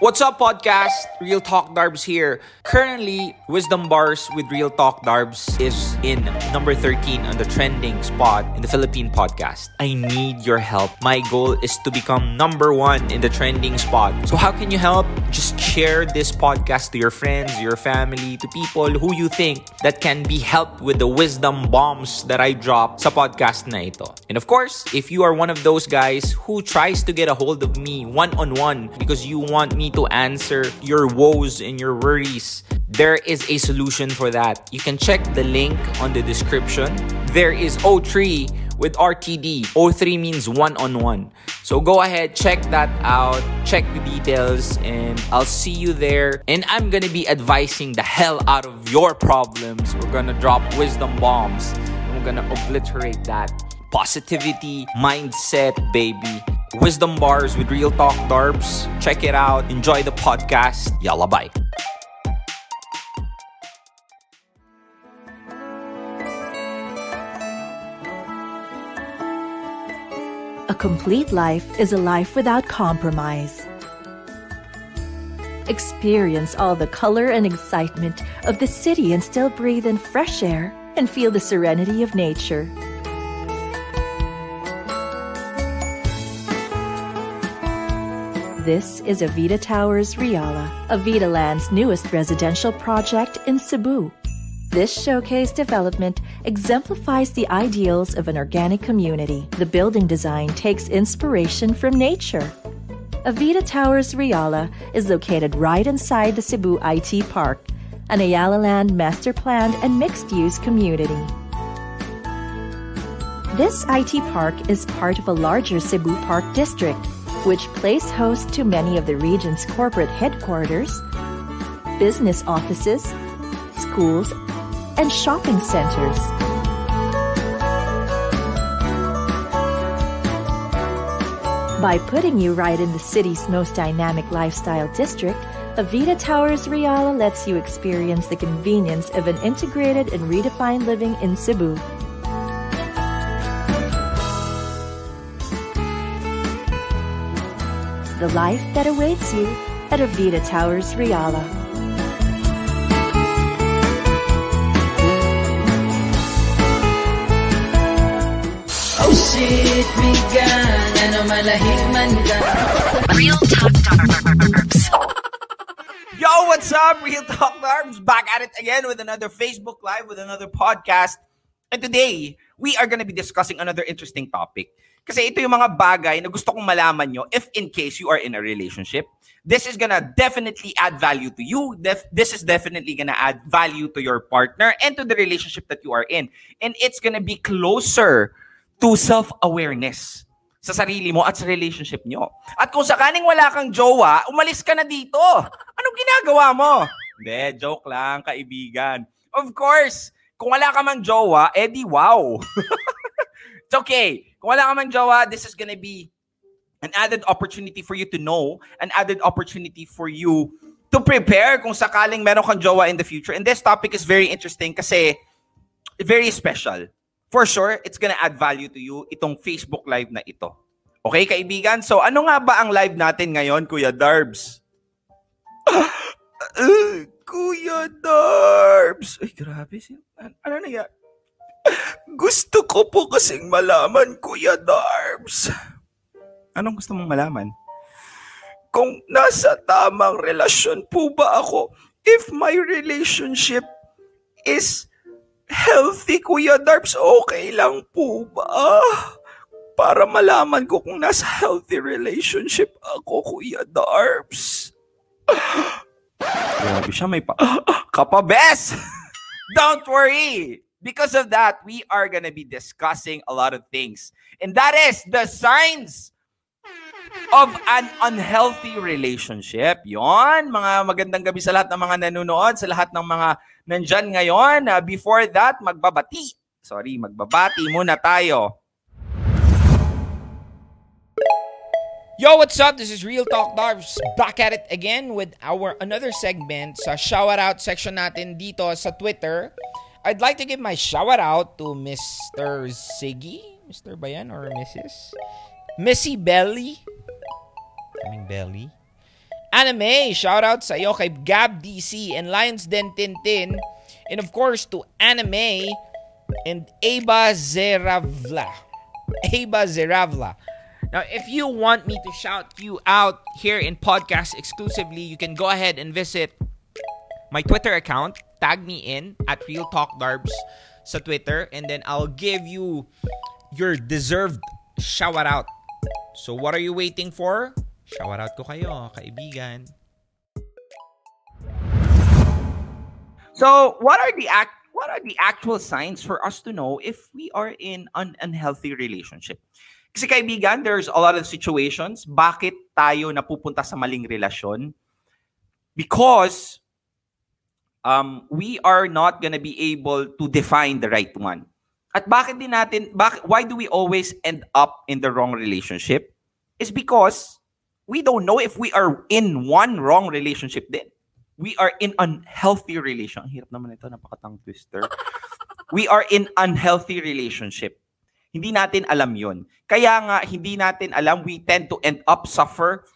What's up, podcast? Real Talk Darbs here. Currently, Wisdom Bars with Real Talk Darbs is in number 13 on the trending spot in the Philippine podcast. I need your help. My goal is to become number one in the trending spot. So, how can you help? Just share this podcast to your friends, your family, to people who you think that can be helped with the wisdom bombs that I drop sa podcast na ito. And of course, if you are one of those guys who tries to get a hold of me one on one because you want me to answer your woes and your worries, there is a solution for that. You can check the link on the description. There is O3 with RTD. O3 means one on one. So go ahead, check that out, check the details, and I'll see you there. And I'm gonna be advising the hell out of your problems. We're gonna drop wisdom bombs, and we're gonna obliterate that positivity mindset, baby. Wisdom Bars with Real Talk Darbs. Check it out. Enjoy the podcast. Yalla, bye. A complete life is a life without compromise. Experience all the color and excitement of the city and still breathe in fresh air and feel the serenity of nature. This is Avida Towers Riala, Avida Land's newest residential project in Cebu. This showcase development exemplifies the ideals of an organic community. The building design takes inspiration from nature. Avida Towers Riala is located right inside the Cebu IT Park, an Ayala Land master planned and mixed use community. This IT park is part of a larger Cebu Park district, which plays host to many of the region's corporate headquarters, business offices, schools, and shopping centers. By putting you right in the city's most dynamic lifestyle district, Avida Towers Riala lets you experience the convenience of an integrated and redefined living in Cebu. The life that awaits you at Avida Towers Riala. Shit, bigan Ano malahing man Real Talk Darbs. Yo, what's up? Real Talk Darbs back at it again with another Facebook Live, with another podcast. And today, we are going to be discussing another interesting topic. Kasi ito yung mga bagay na gusto kong malaman nyo if in case you are in a relationship. This is gonna definitely add value to you. Def- this is definitely gonna add value to your partner and to the relationship that you are in. And it's gonna be closer to self-awareness sa sarili mo at sa relationship nyo. At kung sakaling wala kang jowa, umalis ka na dito. Anong ginagawa mo? Hindi, joke lang, kaibigan. Of course, kung wala ka mang jowa, edi wow. It's okay. Kung wala ka mang jowa, this is gonna be an added opportunity for you to know, an added opportunity for you to prepare kung sakaling meron kang jowa in the future. And this topic is very interesting kasi very special. For sure, it's gonna add value to you itong Facebook Live na ito. Okay, kaibigan? So, ano nga ba ang live natin ngayon, Kuya Darbs? Kuya Darbs! Ay, grabe. ano na yan? Gusto ko po kasing malaman, Kuya Darbs. Anong gusto mong malaman? Kung nasa tamang relasyon po ba ako if my relationship is healthy, Kuya Darbs, okay lang po ba? Para malaman ko kung nasa healthy relationship ako, Kuya Darbs. Grabe siya, may pa... Kapabes! Don't worry! Because of that, we are gonna be discussing a lot of things. And that is the signs of an unhealthy relationship. Yon, mga magandang gabi sa lahat ng mga nanonood, sa lahat ng mga nandyan ngayon. Uh, before that, magbabati. Sorry, magbabati muna tayo. Yo, what's up? This is Real Talk Darbs back at it again with our another segment sa shout out section natin dito sa Twitter. I'd like to give my shout out to Mr. Siggy, Mr. Bayan or Mrs. Missy Belly. I mean Belly. Anime, shout out sa iyo kay Gab DC and Lions Den Tintin. And of course to Anime and Aba Zeravla. Aba Zeravla. Now, if you want me to shout you out here in podcast exclusively, you can go ahead and visit my Twitter account. Tag me in at Real Talk Darbs sa Twitter and then I'll give you your deserved shout out. So what are you waiting for? Shout out ko kayo, kaibigan. So, what are the act what are the actual signs for us to know if we are in an unhealthy relationship? Kasi kaibigan, there's a lot of situations bakit tayo napupunta sa maling relasyon because um, we are not gonna be able to define the right one. At bakit din natin, bakit, why do we always end up in the wrong relationship? Is because we don't know if we are in one wrong relationship din. We are in unhealthy relation. Ang hirap naman ito, napakatang twister. we are in unhealthy relationship. Hindi natin alam yon. Kaya nga, hindi natin alam, we tend to end up suffer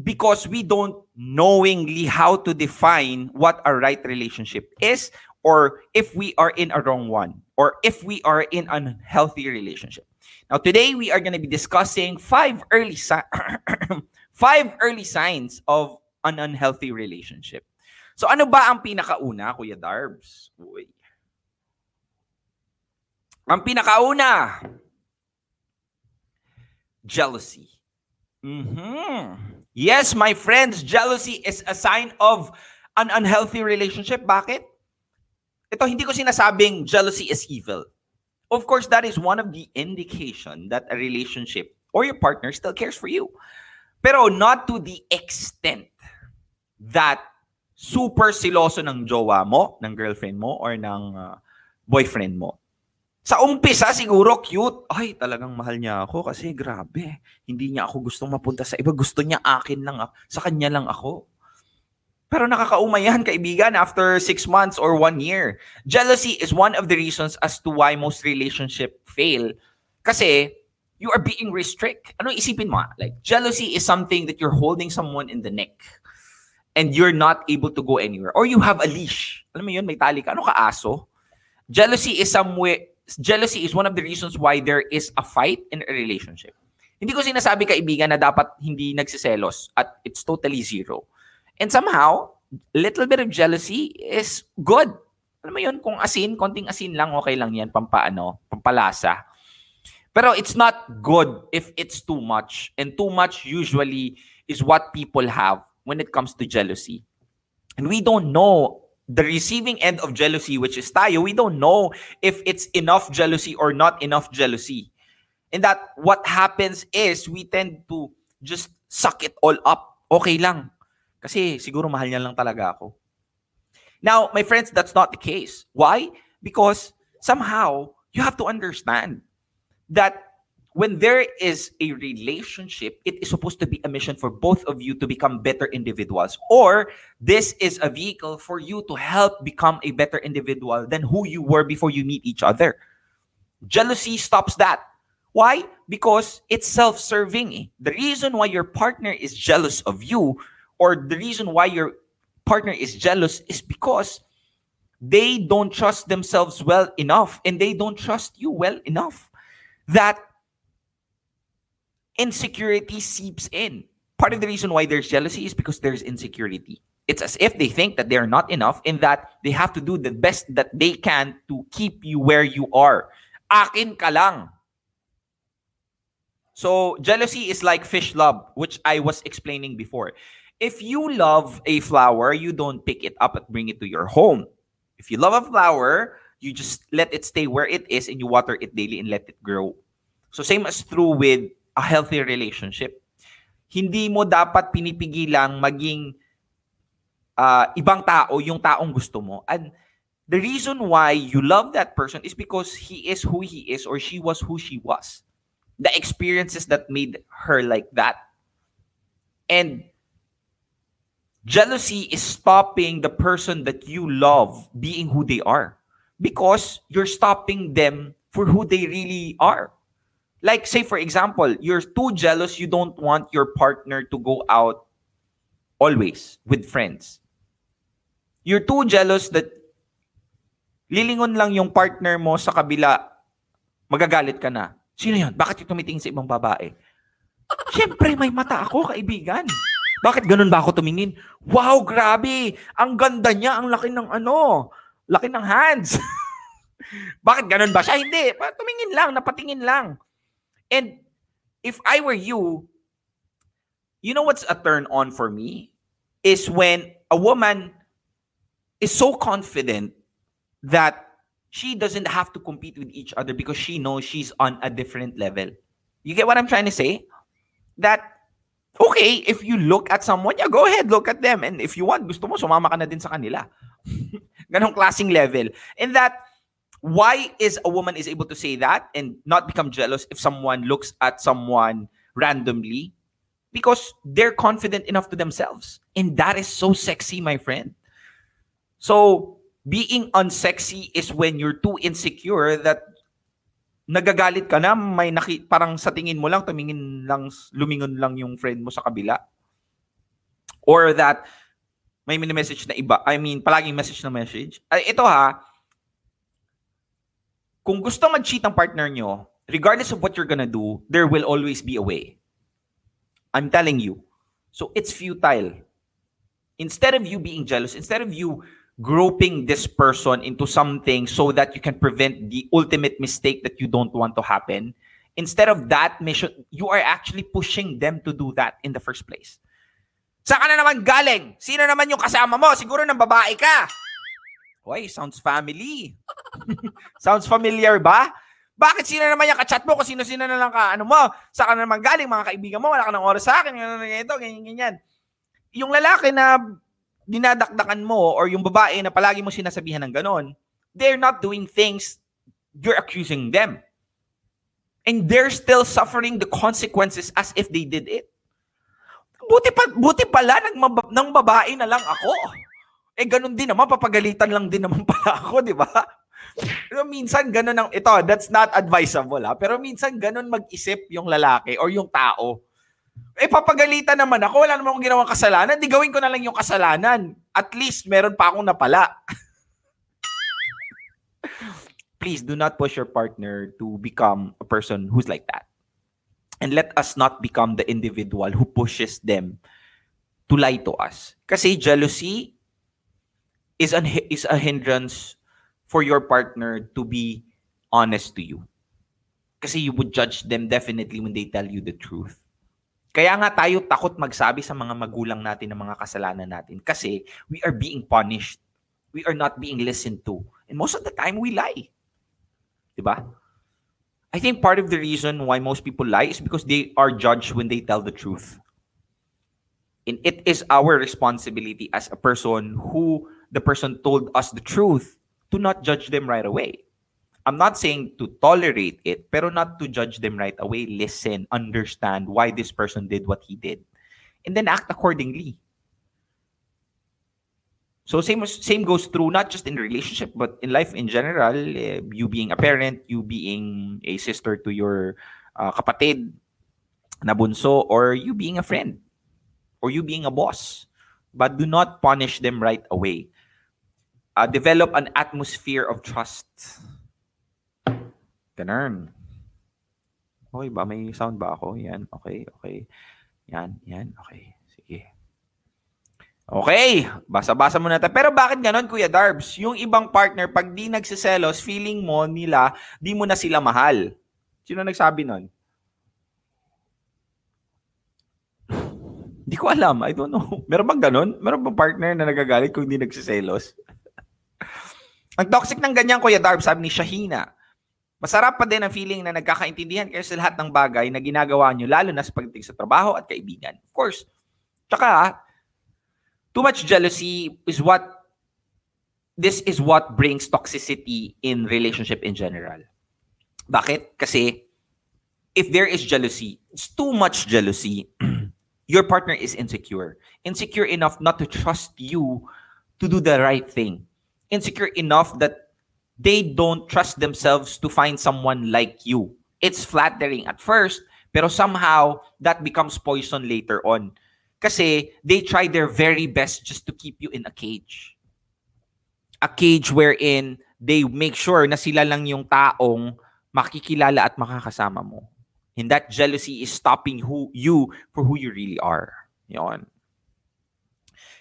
because we don't knowingly how to define what a right relationship is or if we are in a wrong one or if we are in an unhealthy relationship. Now today we are going to be discussing five early si- five early signs of an unhealthy relationship. So ano ba ang pinakauna, Kuya Darbs? Uy. Ang pinakauna, jealousy. Mhm. Yes, my friends, jealousy is a sign of an unhealthy relationship. Bakit? Ito, hindi ko sinasabing jealousy is evil. Of course, that is one of the indication that a relationship or your partner still cares for you. Pero not to the extent that super siloso ng jowa mo, ng girlfriend mo, or ng uh, boyfriend mo. Sa umpisa, siguro cute. Ay, talagang mahal niya ako kasi grabe. Hindi niya ako gustong mapunta sa iba. Gusto niya akin lang. Sa kanya lang ako. Pero nakakauma yan, kaibigan, after six months or one year. Jealousy is one of the reasons as to why most relationship fail. Kasi you are being restrict. Ano isipin mo? Like, jealousy is something that you're holding someone in the neck and you're not able to go anywhere. Or you have a leash. Alam mo yun, may tali ka. Ano ka, aso? Jealousy is some way, jealousy is one of the reasons why there is a fight in a relationship. Hindi ko sinasabi kaibigan na dapat hindi nagsiselos at it's totally zero. And somehow, little bit of jealousy is good. Alam mo yun, kung asin, konting asin lang, okay lang yan, pampaano, pampalasa. Pero it's not good if it's too much. And too much usually is what people have when it comes to jealousy. And we don't know the receiving end of jealousy, which is tayo, we don't know if it's enough jealousy or not enough jealousy. And that what happens is we tend to just suck it all up. Okay lang. Kasi siguro mahal niya lang talaga ako. Now, my friends, that's not the case. Why? Because somehow you have to understand that when there is a relationship, it is supposed to be a mission for both of you to become better individuals. Or this is a vehicle for you to help become a better individual than who you were before you meet each other. Jealousy stops that. Why? Because it's self serving. The reason why your partner is jealous of you, or the reason why your partner is jealous, is because they don't trust themselves well enough and they don't trust you well enough. That insecurity seeps in. Part of the reason why there's jealousy is because there's insecurity. It's as if they think that they are not enough and that they have to do the best that they can to keep you where you are. Akin ka lang. So, jealousy is like fish love, which I was explaining before. If you love a flower, you don't pick it up and bring it to your home. If you love a flower, you just let it stay where it is and you water it daily and let it grow. So, same as true with a healthy relationship. Hindi mo dapat pinipigilang maging uh, ibang tao yung taong gusto mo. And the reason why you love that person is because he is who he is or she was who she was. The experiences that made her like that. And jealousy is stopping the person that you love being who they are because you're stopping them for who they really are. Like, say, for example, you're too jealous, you don't want your partner to go out always with friends. You're too jealous that lilingon lang yung partner mo sa kabila, magagalit ka na. Sino yun? Bakit yung tumitingin sa ibang babae? Siyempre, may mata ako, kaibigan. Bakit ganun ba ako tumingin? Wow, grabe! Ang ganda niya, ang laki ng ano, laki ng hands. Bakit ganun ba siya? Ah, hindi. Tumingin lang, napatingin lang. And if I were you, you know what's a turn on for me? Is when a woman is so confident that she doesn't have to compete with each other because she knows she's on a different level. You get what I'm trying to say? That okay, if you look at someone, yeah, go ahead, look at them. And if you want, gusto mo, sumama ka na din sa kanila. Ganong klaseng level. And that, why is a woman is able to say that and not become jealous if someone looks at someone randomly? Because they're confident enough to themselves. And that is so sexy, my friend. So, being unsexy is when you're too insecure that nagagalit ka na, may naki, parang sa tingin mo lang, tumingin lang, lumingon lang yung friend mo sa kabila. Or that, may mini-message na iba. I mean, palaging message na message. Ay, ito ha, kung gusto mag-cheat ang partner nyo, regardless of what you're gonna do, there will always be a way. I'm telling you. So it's futile. Instead of you being jealous, instead of you groping this person into something so that you can prevent the ultimate mistake that you don't want to happen, instead of that mission, you are actually pushing them to do that in the first place. Saan ka na naman galing? Sino naman yung kasama mo? Siguro ng babae ka. Hoy, sounds family. sounds familiar ba? Bakit sino naman yung kachat mo? Kung sino-sino na lang ka, ano mo? Saan ka na naman galing? Mga kaibigan mo, wala ka ng oras sa akin. Ganyan, ganyan, ganyan. Yung lalaki na dinadakdakan mo or yung babae na palagi mo sinasabihan ng ganon, they're not doing things you're accusing them. And they're still suffering the consequences as if they did it. Buti pa buti pala ng, mab- ng babae na lang ako. Eh ganun din naman papagalitan lang din naman pala ako, di ba? Pero minsan ganun ang ito, that's not advisable ha. Pero minsan ganun mag-isip yung lalaki or yung tao. Eh papagalitan naman ako, wala naman akong ginawang kasalanan, di gawin ko na lang yung kasalanan. At least meron pa akong napala. Please do not push your partner to become a person who's like that. And let us not become the individual who pushes them to lie to us. Kasi jealousy is an is a hindrance for your partner to be honest to you. Kasi you would judge them definitely when they tell you the truth. Kaya nga tayo takot magsabi sa mga magulang natin ng mga kasalanan natin kasi we are being punished. We are not being listened to. And most of the time, we lie. Diba? I think part of the reason why most people lie is because they are judged when they tell the truth. And it is our responsibility as a person who the person told us the truth to not judge them right away. I'm not saying to tolerate it, pero not to judge them right away. Listen, understand why this person did what he did, and then act accordingly. So same same goes through not just in relationship but in life in general. eh, you being a parent, you being a sister to your uh, kapatid na bunso, or you being a friend, or you being a boss. But do not punish them right away. Uh, develop an atmosphere of trust. Ganun. Okay ba? May sound ba ako? Yan. Okay, okay. Yan, yan. Okay. Sige. Okay. Basa-basa muna tayo. Pero bakit ganon, Kuya Darbs? Yung ibang partner, pag di nagsiselos, feeling mo nila, di mo na sila mahal. Sino nagsabi nun? Hindi ko alam. I don't know. Meron bang ganon? Meron bang partner na nagagalit kung hindi nagsiselos? Ang toxic ng ganyan, Kuya Darb, sabi ni Shahina, masarap pa din ang feeling na nagkakaintindihan kayo sa lahat ng bagay na ginagawa nyo, lalo na sa pagdating sa trabaho at kaibigan. Of course. Tsaka, too much jealousy is what, this is what brings toxicity in relationship in general. Bakit? Kasi, if there is jealousy, it's too much jealousy, your partner is insecure. Insecure enough not to trust you to do the right thing. Insecure enough that they don't trust themselves to find someone like you. It's flattering at first, pero somehow that becomes poison later on. Kasi they try their very best just to keep you in a cage. A cage wherein they make sure na sila lang yung taong makikilala at makakasama mo. And that jealousy is stopping who you for who you really are. Yon.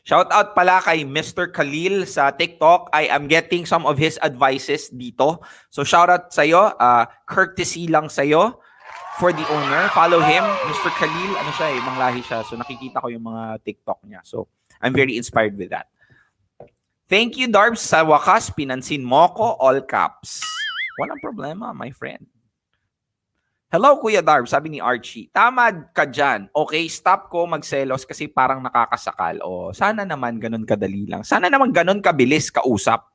Shout out pala kay Mr. Khalil sa TikTok. I am getting some of his advices dito. So shout out sa iyo, uh, courtesy lang sa iyo for the owner. Follow him, Mr. Khalil. Ano siya eh, manglahi siya. So nakikita ko yung mga TikTok niya. So I'm very inspired with that. Thank you, Darbs. Sa wakas, pinansin mo ko, all caps. Walang problema, my friend. Hello, Kuya Darb, sabi ni Archie. Tama ka dyan. Okay, stop ko magselos kasi parang nakakasakal. O, sana naman ganun kadali lang. Sana naman ganun kabilis kausap.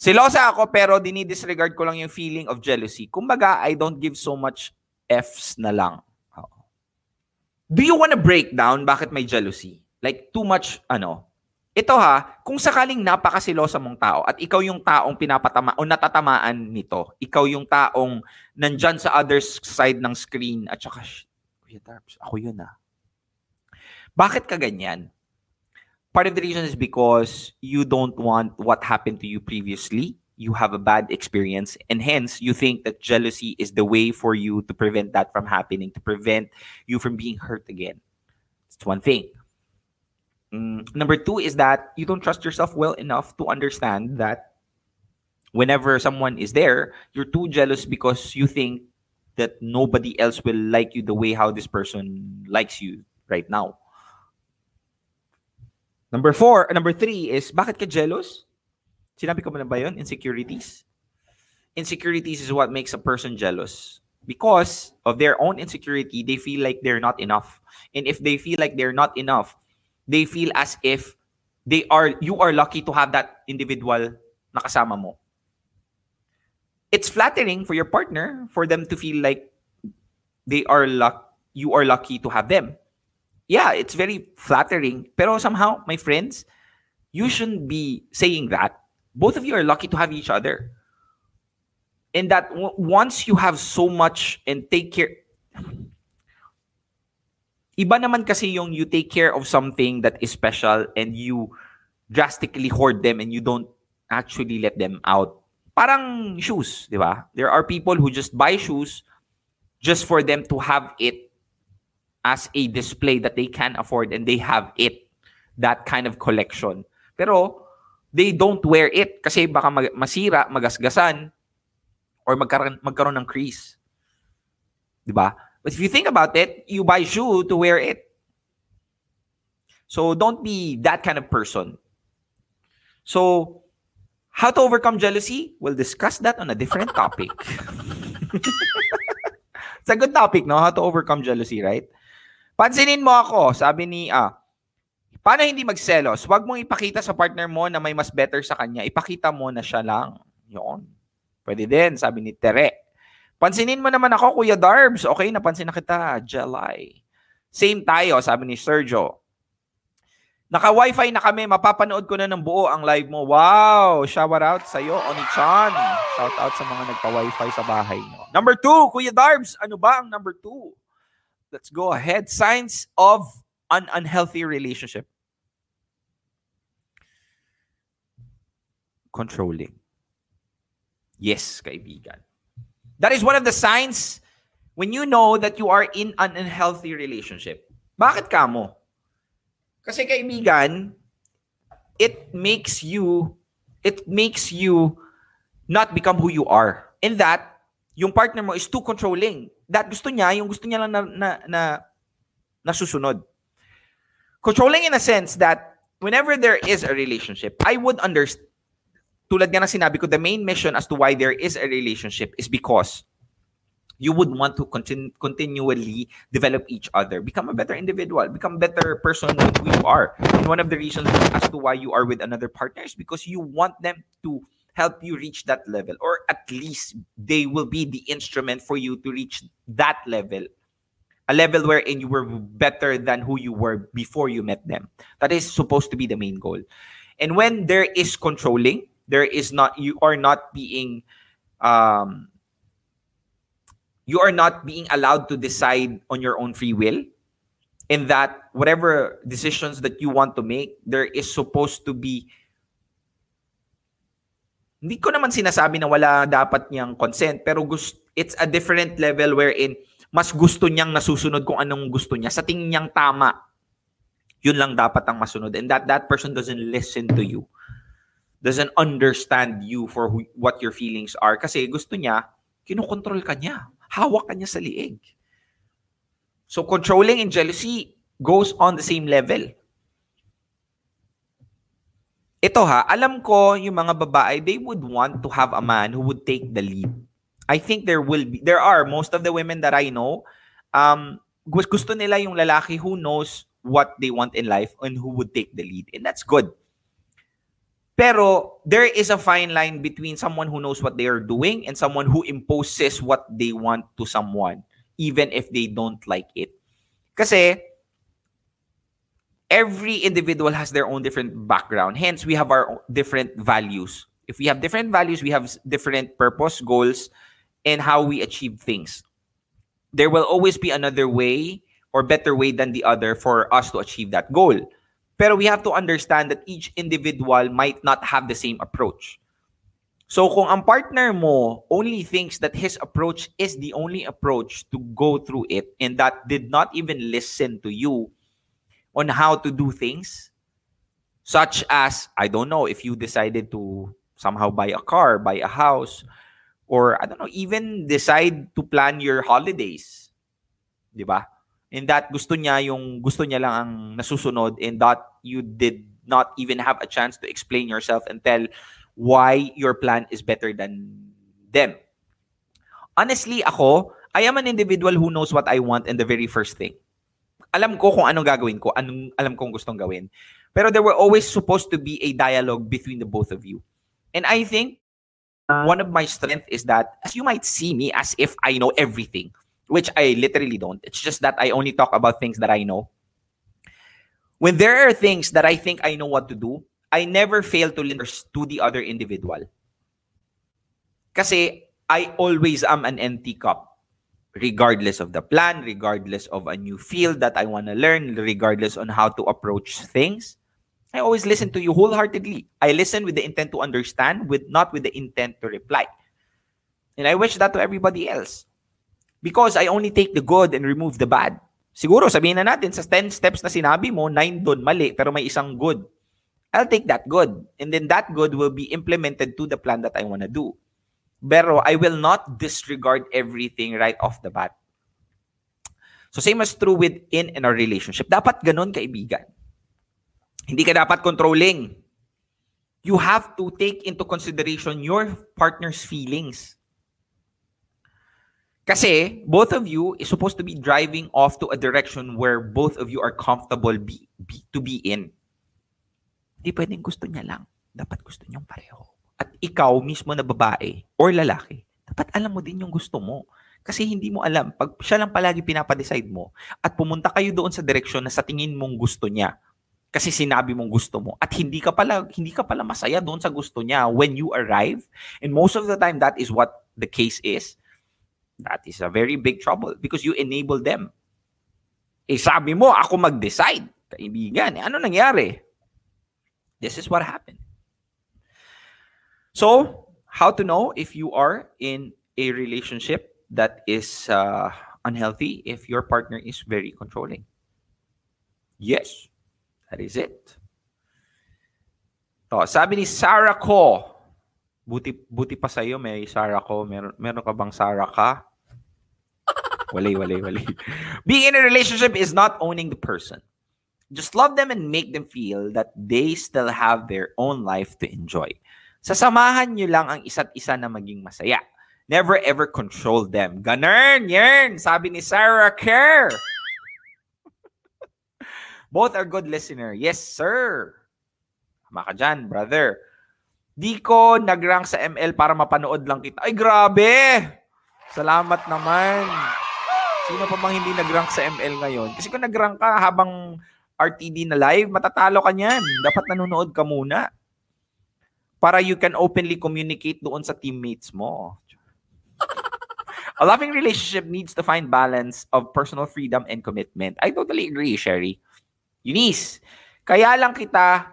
Silosa ako pero dinidisregard ko lang yung feeling of jealousy. Kumbaga, I don't give so much Fs na lang. Do you want to break down bakit may jealousy? Like, too much, ano, ito ha, kung sakaling napakasilosa mong tao at ikaw yung taong pinapatama o natatamaan nito, ikaw yung taong nandyan sa other side ng screen at saka, Kuya Tarps, ako yun ah. Bakit ka ganyan? Part of the reason is because you don't want what happened to you previously. You have a bad experience and hence you think that jealousy is the way for you to prevent that from happening, to prevent you from being hurt again. It's one thing. Mm, number two is that you don't trust yourself well enough to understand that whenever someone is there, you're too jealous because you think that nobody else will like you the way how this person likes you right now. Number four, uh, number three is, bakit ka jealous? Sinabi ko na ba yun? Insecurities. Insecurities is what makes a person jealous. Because of their own insecurity, they feel like they're not enough. And if they feel like they're not enough, they feel as if they are you are lucky to have that individual na kasama mo. It's flattering for your partner for them to feel like they are luck you are lucky to have them. Yeah, it's very flattering. Pero somehow, my friends, you shouldn't be saying that. Both of you are lucky to have each other. And that w- once you have so much and take care Iba naman kasi yung you take care of something that is special and you drastically hoard them and you don't actually let them out. Parang shoes, di ba? There are people who just buy shoes just for them to have it as a display that they can afford and they have it. That kind of collection. Pero they don't wear it kasi baka masira, magasgasan, or magkaroon, magkaroon ng crease. Di ba? But if you think about it, you buy shoe to wear it. So don't be that kind of person. So how to overcome jealousy? We'll discuss that on a different topic. it's a good topic, no? How to overcome jealousy, right? Pansinin mo ako, sabi ni ah, paano hindi magselos? Huwag mong ipakita sa partner mo na may mas better sa kanya. Ipakita mo na siya lang. Yun. Pwede din, sabi ni Tere. Pansinin mo naman ako, Kuya Darbs. Okay, napansin na kita. July. Same tayo, sabi ni Sergio. Naka-wifi na kami. Mapapanood ko na ng buo ang live mo. Wow! Shout out sa iyo, Oni-chan. Shout out sa mga nagpa-wifi sa bahay mo. Number two, Kuya Darbs. Ano ba ang number two? Let's go ahead. Signs of an unhealthy relationship. Controlling. Yes, kaibigan. That is one of the signs when you know that you are in an unhealthy relationship. Bakit ka mo? Kasi kaibigan, it makes you it makes you not become who you are. In that, yung partner mo is too controlling. That gusto niya, yung gusto niya lang na, na, na nasusunod. Controlling in a sense that whenever there is a relationship, I would understand tulad nga ng sinabi ko, the main mission as to why there is a relationship is because you would want to continu- continually develop each other, become a better individual, become a better person who you are. And one of the reasons as to why you are with another partner is because you want them to help you reach that level, or at least they will be the instrument for you to reach that level. A level wherein you were better than who you were before you met them. That is supposed to be the main goal. And when there is controlling, there is not you are not being um you are not being allowed to decide on your own free will in that whatever decisions that you want to make, there is supposed to be hindi ko naman sinasabi na wala dapat niyang consent, pero gust, it's a different level wherein mas gusto niyang nasusunod kung anong gusto niya. Sa tingin niyang tama, yun lang dapat ang masunod. And that that person doesn't listen to you. Doesn't understand you for who, what your feelings are. Kasi gusto niya, kinokontrol ka niya. Hawak ka niya sa liig. So controlling and jealousy goes on the same level. Ito ha, alam ko yung mga babae, they would want to have a man who would take the lead. I think there will be, there are most of the women that I know, um, gusto nila yung lalaki who knows what they want in life and who would take the lead. And that's good. Pero there is a fine line between someone who knows what they are doing and someone who imposes what they want to someone, even if they don't like it. Kasi every individual has their own different background. Hence, we have our different values. If we have different values, we have different purpose, goals, and how we achieve things. There will always be another way or better way than the other for us to achieve that goal. Pero we have to understand that each individual might not have the same approach. So kung ang partner mo only thinks that his approach is the only approach to go through it and that did not even listen to you, on how to do things, such as, I don't know, if you decided to somehow buy a car, buy a house, or I don't know, even decide to plan your holidays. Di ba? And that gusto niya yung gusto niya lang ang nasusunod that you did not even have a chance to explain yourself and tell why your plan is better than them. Honestly, ako, I am an individual who knows what I want in the very first thing alam ko kung anong gagawin ko, anong alam kong gustong gawin. Pero there were always supposed to be a dialogue between the both of you. And I think one of my strength is that as you might see me as if I know everything, which I literally don't. It's just that I only talk about things that I know. When there are things that I think I know what to do, I never fail to listen to the other individual. Kasi I always am an empty cup regardless of the plan, regardless of a new field that I want to learn, regardless on how to approach things. I always listen to you wholeheartedly. I listen with the intent to understand, with not with the intent to reply. And I wish that to everybody else. Because I only take the good and remove the bad. Siguro sabihin na natin sa 10 steps na sinabi mo, 9 doon mali, pero may isang good. I'll take that good. And then that good will be implemented to the plan that I want to do. Pero I will not disregard everything right off the bat. So same as true within in our relationship. Dapat ganun, kaibigan. Hindi ka dapat controlling. You have to take into consideration your partner's feelings. Kasi both of you is supposed to be driving off to a direction where both of you are comfortable be, be, to be in. Hindi pwedeng gusto niya lang. Dapat gusto niyong pareho at ikaw mismo na babae or lalaki, dapat alam mo din yung gusto mo. Kasi hindi mo alam, pag siya lang palagi pinapadecide mo at pumunta kayo doon sa direksyon na sa tingin mong gusto niya, kasi sinabi mong gusto mo at hindi ka pala hindi ka pala masaya doon sa gusto niya when you arrive and most of the time that is what the case is that is a very big trouble because you enable them eh sabi mo ako mag-decide kaibigan eh, ano nangyari this is what happened So, how to know if you are in a relationship that is uh, unhealthy if your partner is very controlling? Yes, that is it. Oh, sabi ni Sarah ko, buti, buti pa sa'yo, may Sarah ko. Meron, meron ka bang Sarah ka? Wali, wali, wali. Being in a relationship is not owning the person. Just love them and make them feel that they still have their own life to enjoy. Sasamahan nyo lang ang isa't isa na maging masaya. Never ever control them. Ganern, yern, sabi ni Sarah Kerr. Both are good listener. Yes, sir. Tama ka dyan, brother. Di ko nagrank sa ML para mapanood lang kita. Ay, grabe! Salamat naman. Sino pa bang hindi nagrank sa ML ngayon? Kasi kung nagrank ka habang RTD na live, matatalo ka niyan. Dapat nanonood ka muna para you can openly communicate doon sa teammates mo. A loving relationship needs to find balance of personal freedom and commitment. I totally agree, Sherry. Eunice, kaya lang kita,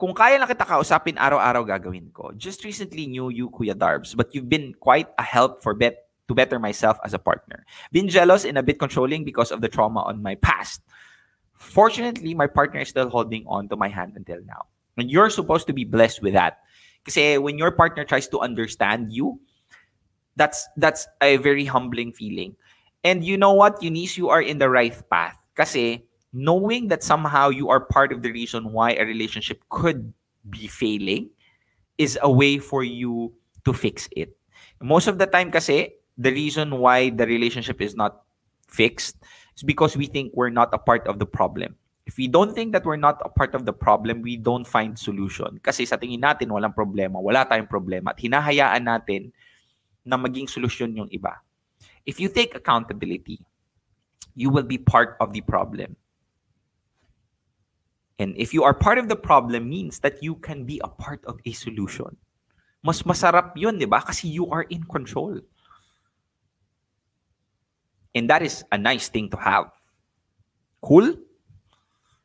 kung kaya lang kita kausapin araw-araw gagawin ko. Just recently knew you, Kuya Darbs, but you've been quite a help for bet to better myself as a partner. Been jealous and a bit controlling because of the trauma on my past. Fortunately, my partner is still holding on to my hand until now. And you're supposed to be blessed with that. Kasi when your partner tries to understand you, that's that's a very humbling feeling. And you know what, Eunice, you are in the right path. Kasi knowing that somehow you are part of the reason why a relationship could be failing is a way for you to fix it. Most of the time kasi, the reason why the relationship is not fixed is because we think we're not a part of the problem. If we don't think that we're not a part of the problem, we don't find solution. Kasi sa tingin natin, walang problema, wala tayong problema, at hinahayaan natin na maging solusyon yung iba. If you take accountability, you will be part of the problem. And if you are part of the problem means that you can be a part of a solution. Mas masarap yun, di ba? Kasi you are in control. And that is a nice thing to have. Cool?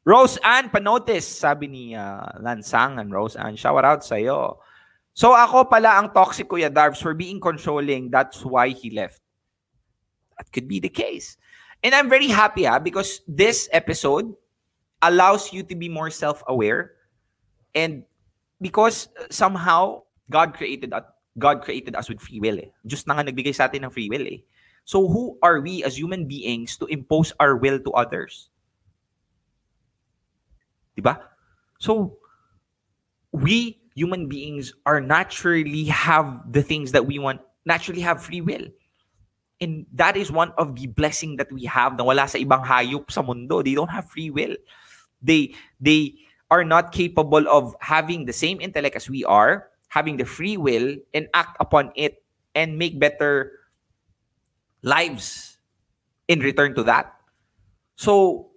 Rose Ann Panotis, sabi ni uh, Lansangan, Rose Ann, shout out sa'yo. So ako pala ang toxic Kuya Darbs for being controlling. That's why he left. That could be the case. And I'm very happy ha, because this episode allows you to be more self-aware and because somehow God created God created us with free will eh. Diyos na nga nagbigay sa atin ng free will eh. So who are we as human beings to impose our will to others? Diba? So we human beings are naturally have the things that we want, naturally have free will. And that is one of the blessing that we have na wala sa ibang hayop sa mundo. They don't have free will. They they are not capable of having the same intellect as we are, having the free will and act upon it and make better lives in return to that. So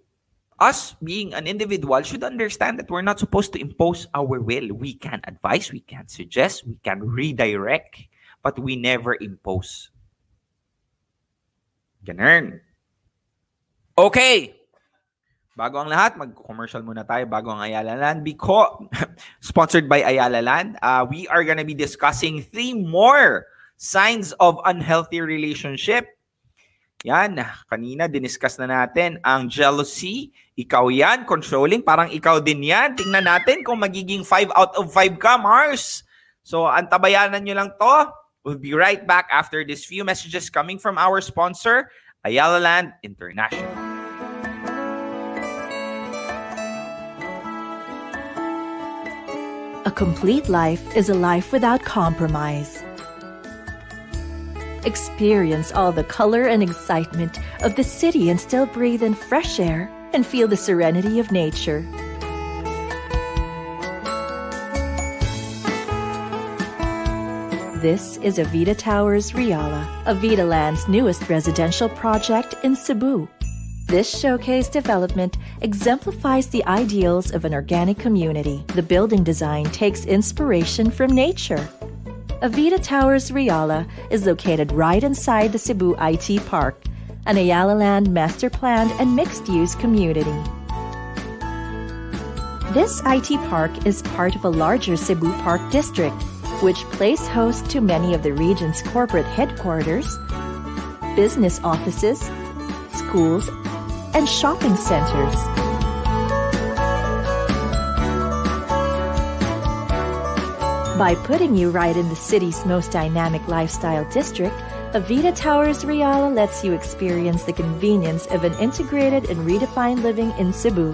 us being an individual should understand that we're not supposed to impose our will. We can advise, we can suggest, we can redirect, but we never impose. Ganun. Okay. Bago ang lahat, mag-commercial muna tayo bago ang Ayala Land. Because, sponsored by Ayala Land, uh, we are gonna be discussing three more signs of unhealthy relationship yan, kanina diniscuss na natin ang jealousy. Ikaw yan, controlling. Parang ikaw din yan. Tingnan natin kung magiging 5 out of 5 ka, Mars. So, antabayanan nyo lang to. We'll be right back after this few messages coming from our sponsor, Ayala Land International. A complete life is a life without compromise. Experience all the color and excitement of the city and still breathe in fresh air and feel the serenity of nature. This is Avida Towers Riala, Avida Land's newest residential project in Cebu. This showcase development exemplifies the ideals of an organic community. The building design takes inspiration from nature Avida Towers Riala is located right inside the Cebu IT Park, an Ayala Land master planned and mixed use community. This IT park is part of a larger Cebu Park district, which plays host to many of the region's corporate headquarters, business offices, schools, and shopping centers. By putting you right in the city's most dynamic lifestyle district, Avida Towers Riala lets you experience the convenience of an integrated and redefined living in Cebu.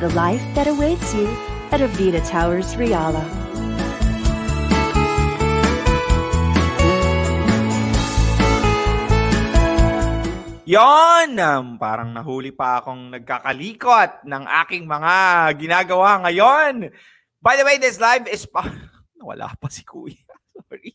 The life that awaits you at Avida Towers Riala. Yon! Um, parang nahuli pa akong nagkakalikot ng aking mga ginagawa ngayon. By the way, this live is... Pa- Wala pa si Kuya. Sorry.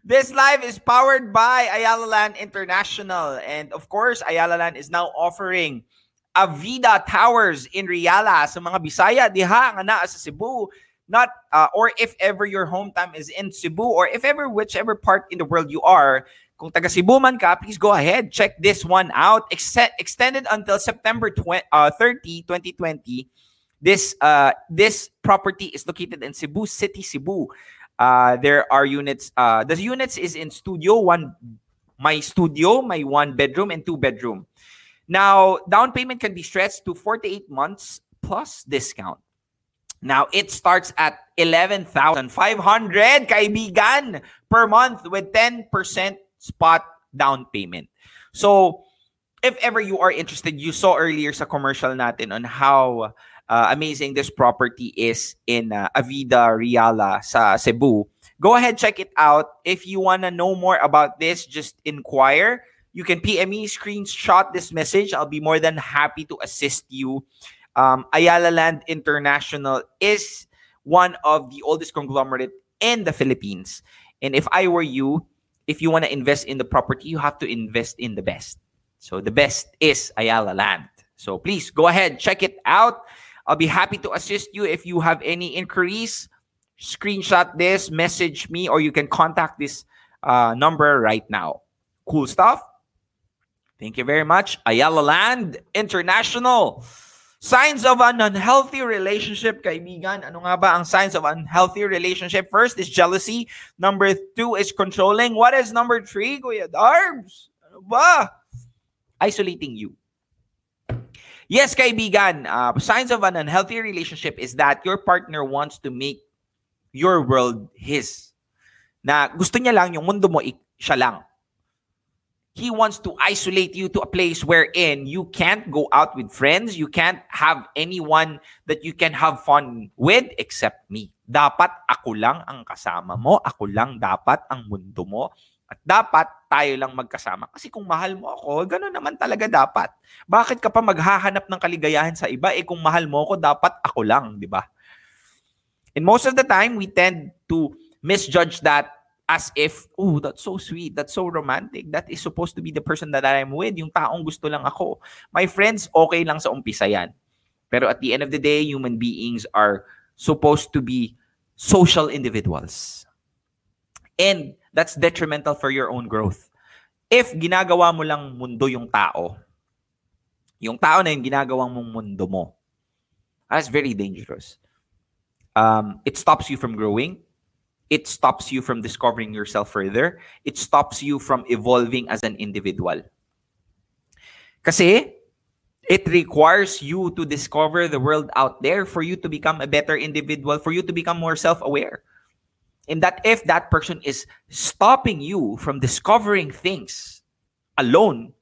This live is powered by Ayala Land International. And of course, Ayala Land is now offering Avida Towers in Riala sa mga Bisaya diha nga naa sa Cebu. not uh, or if ever your hometown is in Cebu or if ever whichever part in the world you are, kung taga Cebu man ka, please go ahead, check this one out. Ex- extended until September 20, uh, 30, 2020. This uh this property is located in Cebu City, Cebu. Uh, there are units. Uh, the units is in studio one, my studio, my one bedroom and two bedroom. Now down payment can be stretched to 48 months plus discount. Now it starts at 11,500 kaibigan per month with 10% spot down payment. So if ever you are interested, you saw earlier sa commercial natin on how uh, amazing this property is in uh, Avida Riala sa Cebu. Go ahead, check it out. If you want to know more about this, just inquire. You can PM me, screenshot this message. I'll be more than happy to assist you. Um, Ayala Land International is one of the oldest conglomerate in the Philippines. And if I were you, if you want to invest in the property, you have to invest in the best. So the best is Ayala Land. So please go ahead, check it out. I'll be happy to assist you if you have any inquiries. Screenshot this, message me, or you can contact this uh, number right now. Cool stuff. Thank you very much. Ayala Land International. Signs of an unhealthy relationship, kaibigan. Ano nga ba ang signs of unhealthy relationship? First is jealousy. Number two is controlling. What is number three, Kuya Darbs? Ano ba? Isolating you. Yes, kaibigan, uh, signs of an unhealthy relationship is that your partner wants to make your world his. Na gusto niya lang yung mundo mo, siya lang. He wants to isolate you to a place wherein you can't go out with friends, you can't have anyone that you can have fun with except me. Dapat ako lang ang kasama mo, ako lang dapat ang mundo mo, at dapat tayo lang magkasama. Kasi kung mahal mo ako, gano'n naman talaga dapat. Bakit ka pa maghahanap ng kaligayahan sa iba? Eh kung mahal mo ako, dapat ako lang, di ba? And most of the time, we tend to misjudge that as if, oh, that's so sweet, that's so romantic, that is supposed to be the person that I'm with, yung taong gusto lang ako. My friends, okay lang sa umpisa yan. Pero at the end of the day, human beings are supposed to be social individuals. And that's detrimental for your own growth. If ginagawa mo lang mundo yung tao, yung tao na yung ginagawang mong mundo mo, that's very dangerous. Um, it stops you from growing. It stops you from discovering yourself further. It stops you from evolving as an individual. Kasi it requires you to discover the world out there for you to become a better individual, for you to become more self-aware. And that if that person is stopping you from discovering things alone,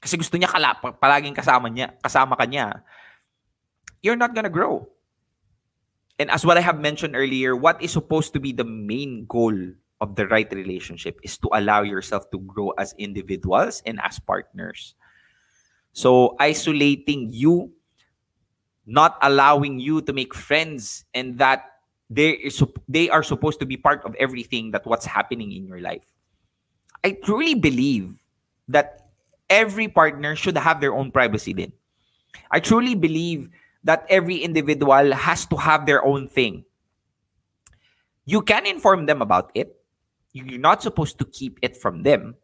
kasi gusto niya kala, palaging kasama niya, kasama ka niya, you're not gonna grow. And as what I have mentioned earlier, what is supposed to be the main goal of the right relationship is to allow yourself to grow as individuals and as partners. So isolating you, not allowing you to make friends, and that they is they are supposed to be part of everything that what's happening in your life. I truly believe that every partner should have their own privacy then. I truly believe that every individual has to have their own thing. You can inform them about it. You're not supposed to keep it from them.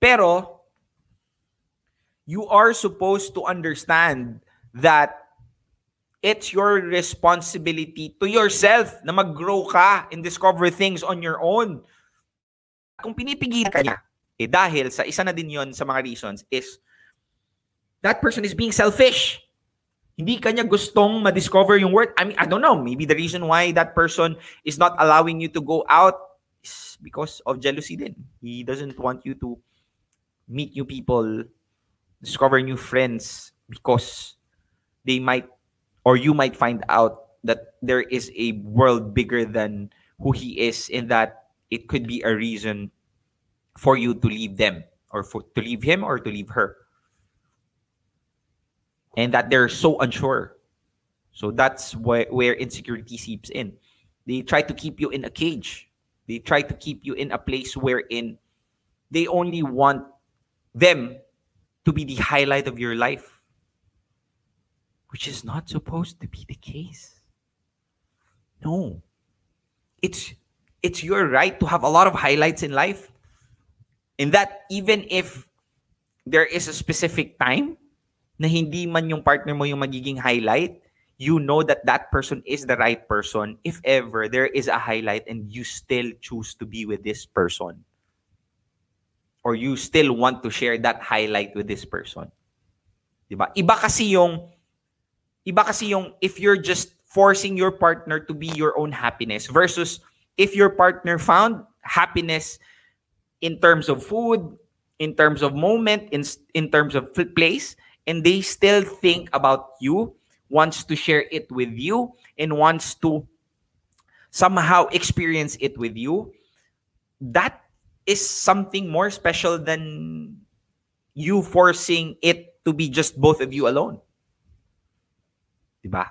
Pero you are supposed to understand that it's your responsibility to yourself na mag-grow ka and discover things on your own. Kung pinipigilan ka niya, eh dahil sa isa na din yon sa mga reasons is that person is being selfish. Hindi kanya gustong ma-discover yung word. I mean, I don't know. Maybe the reason why that person is not allowing you to go out is because of jealousy din. He doesn't want you to meet new people, discover new friends because they might or you might find out that there is a world bigger than who he is in that it could be a reason for you to leave them or for to leave him or to leave her and that they're so unsure so that's where, where insecurity seeps in they try to keep you in a cage they try to keep you in a place wherein they only want them to be the highlight of your life which is not supposed to be the case. No. It's it's your right to have a lot of highlights in life. In that even if there is a specific time na hindi man yung partner mo yung magiging highlight, you know that that person is the right person if ever there is a highlight and you still choose to be with this person or you still want to share that highlight with this person. 'Di ba? Iba kasi yung iba kasi yung if you're just forcing your partner to be your own happiness versus if your partner found happiness in terms of food, in terms of moment, in in terms of place, and they still think about you, wants to share it with you, and wants to somehow experience it with you, that is something more special than you forcing it to be just both of you alone. Diba?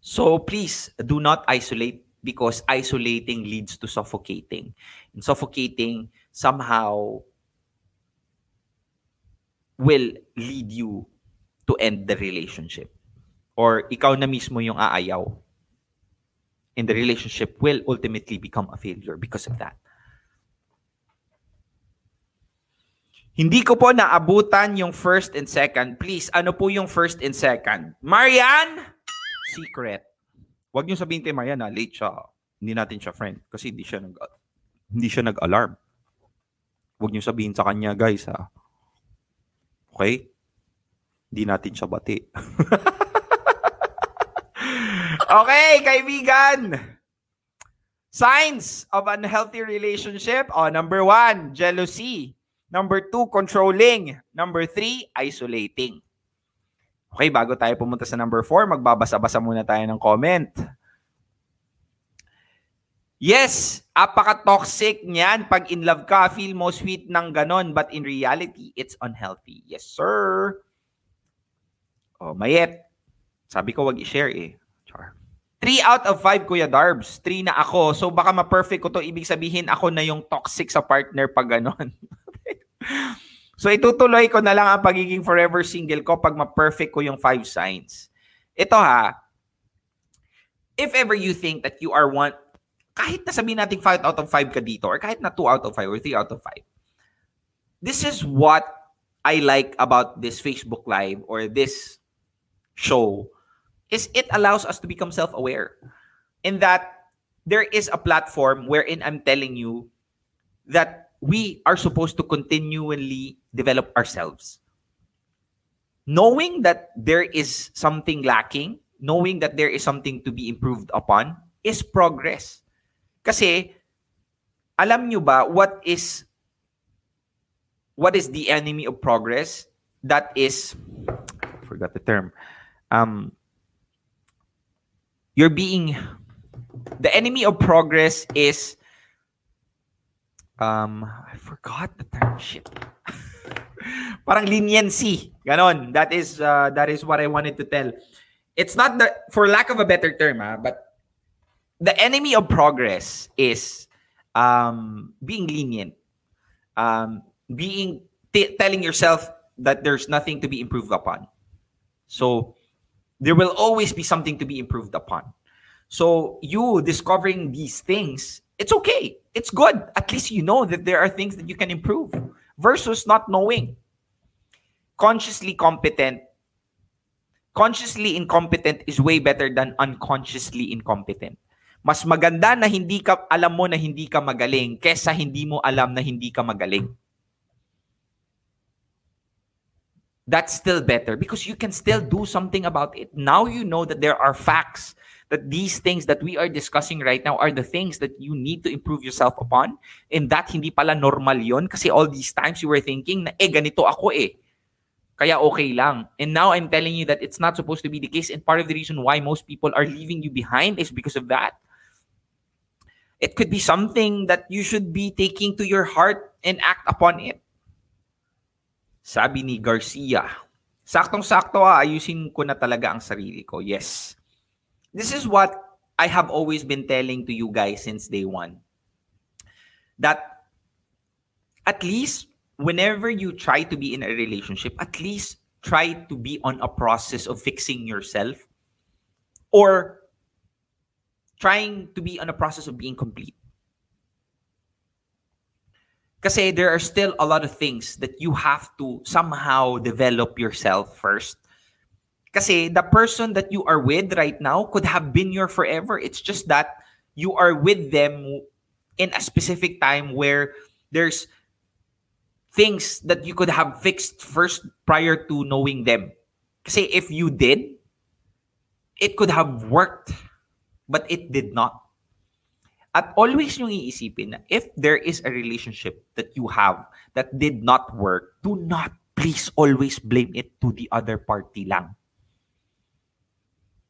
So please do not isolate because isolating leads to suffocating. And suffocating somehow will lead you to end the relationship. Or ikaw na mismo yung aayaw. And the relationship will ultimately become a failure because of that. Hindi ko po naabutan yung first and second. Please, ano po yung first and second? Marian? Secret. Huwag niyo sabihin kay Marian na late siya. Hindi natin siya friend kasi hindi siya nag hindi siya nag-alarm. Huwag niyo sabihin sa kanya, guys, ha. Okay? Hindi natin siya bati. okay, kaibigan. Signs of unhealthy relationship. Oh, number one, jealousy. Number two, controlling. Number three, isolating. Okay, bago tayo pumunta sa number four, magbabasa-basa muna tayo ng comment. Yes, apaka-toxic niyan. Pag in love ka, feel mo sweet ng ganon. But in reality, it's unhealthy. Yes, sir. Oh, mayet. Sabi ko, wag i-share eh. Char. 3 out of 5, Kuya Darbs. 3 na ako. So baka ma-perfect ko to. Ibig sabihin, ako na yung toxic sa partner pag ganon. so itutuloy ko na lang ang pagiging forever single ko pag ma-perfect ko yung five signs. Ito ha, if ever you think that you are one, kahit na sabihin natin 5 out of 5 ka dito, or kahit na 2 out of 5 or 3 out of 5, this is what I like about this Facebook Live or this show is it allows us to become self-aware in that there is a platform wherein I'm telling you that we are supposed to continually develop ourselves. Knowing that there is something lacking, knowing that there is something to be improved upon, is progress. Kasi, alam nyo ba what is what is the enemy of progress? That is, I forgot the term. Um, you're being, the enemy of progress is um, I forgot the term. Shit. Parang leniency. Ganon. That is uh, that is what I wanted to tell. It's not the for lack of a better term, ah, but the enemy of progress is um, being lenient, um, being t- telling yourself that there's nothing to be improved upon. So there will always be something to be improved upon. So you discovering these things, it's okay. It's good. At least you know that there are things that you can improve versus not knowing. Consciously competent, consciously incompetent is way better than unconsciously incompetent. Mas maganda na hindi ka alam mo na hindi ka magaling kesa hindi mo alam na hindi ka magaling. That's still better because you can still do something about it. Now you know that there are facts that these things that we are discussing right now are the things that you need to improve yourself upon and that hindi pala normal yon kasi all these times you were thinking na eh ganito ako eh. Kaya okay lang. And now I'm telling you that it's not supposed to be the case and part of the reason why most people are leaving you behind is because of that. It could be something that you should be taking to your heart and act upon it. Sabi ni Garcia, saktong-sakto ah, ayusin ko na talaga ang sarili ko. Yes. This is what I have always been telling to you guys since day one. That at least whenever you try to be in a relationship, at least try to be on a process of fixing yourself or trying to be on a process of being complete. Kasi there are still a lot of things that you have to somehow develop yourself first. Kasi the person that you are with right now could have been your forever. It's just that you are with them in a specific time where there's things that you could have fixed first prior to knowing them. Kasi if you did, it could have worked, but it did not. At always yung iisipin na if there is a relationship that you have that did not work, do not please always blame it to the other party lang.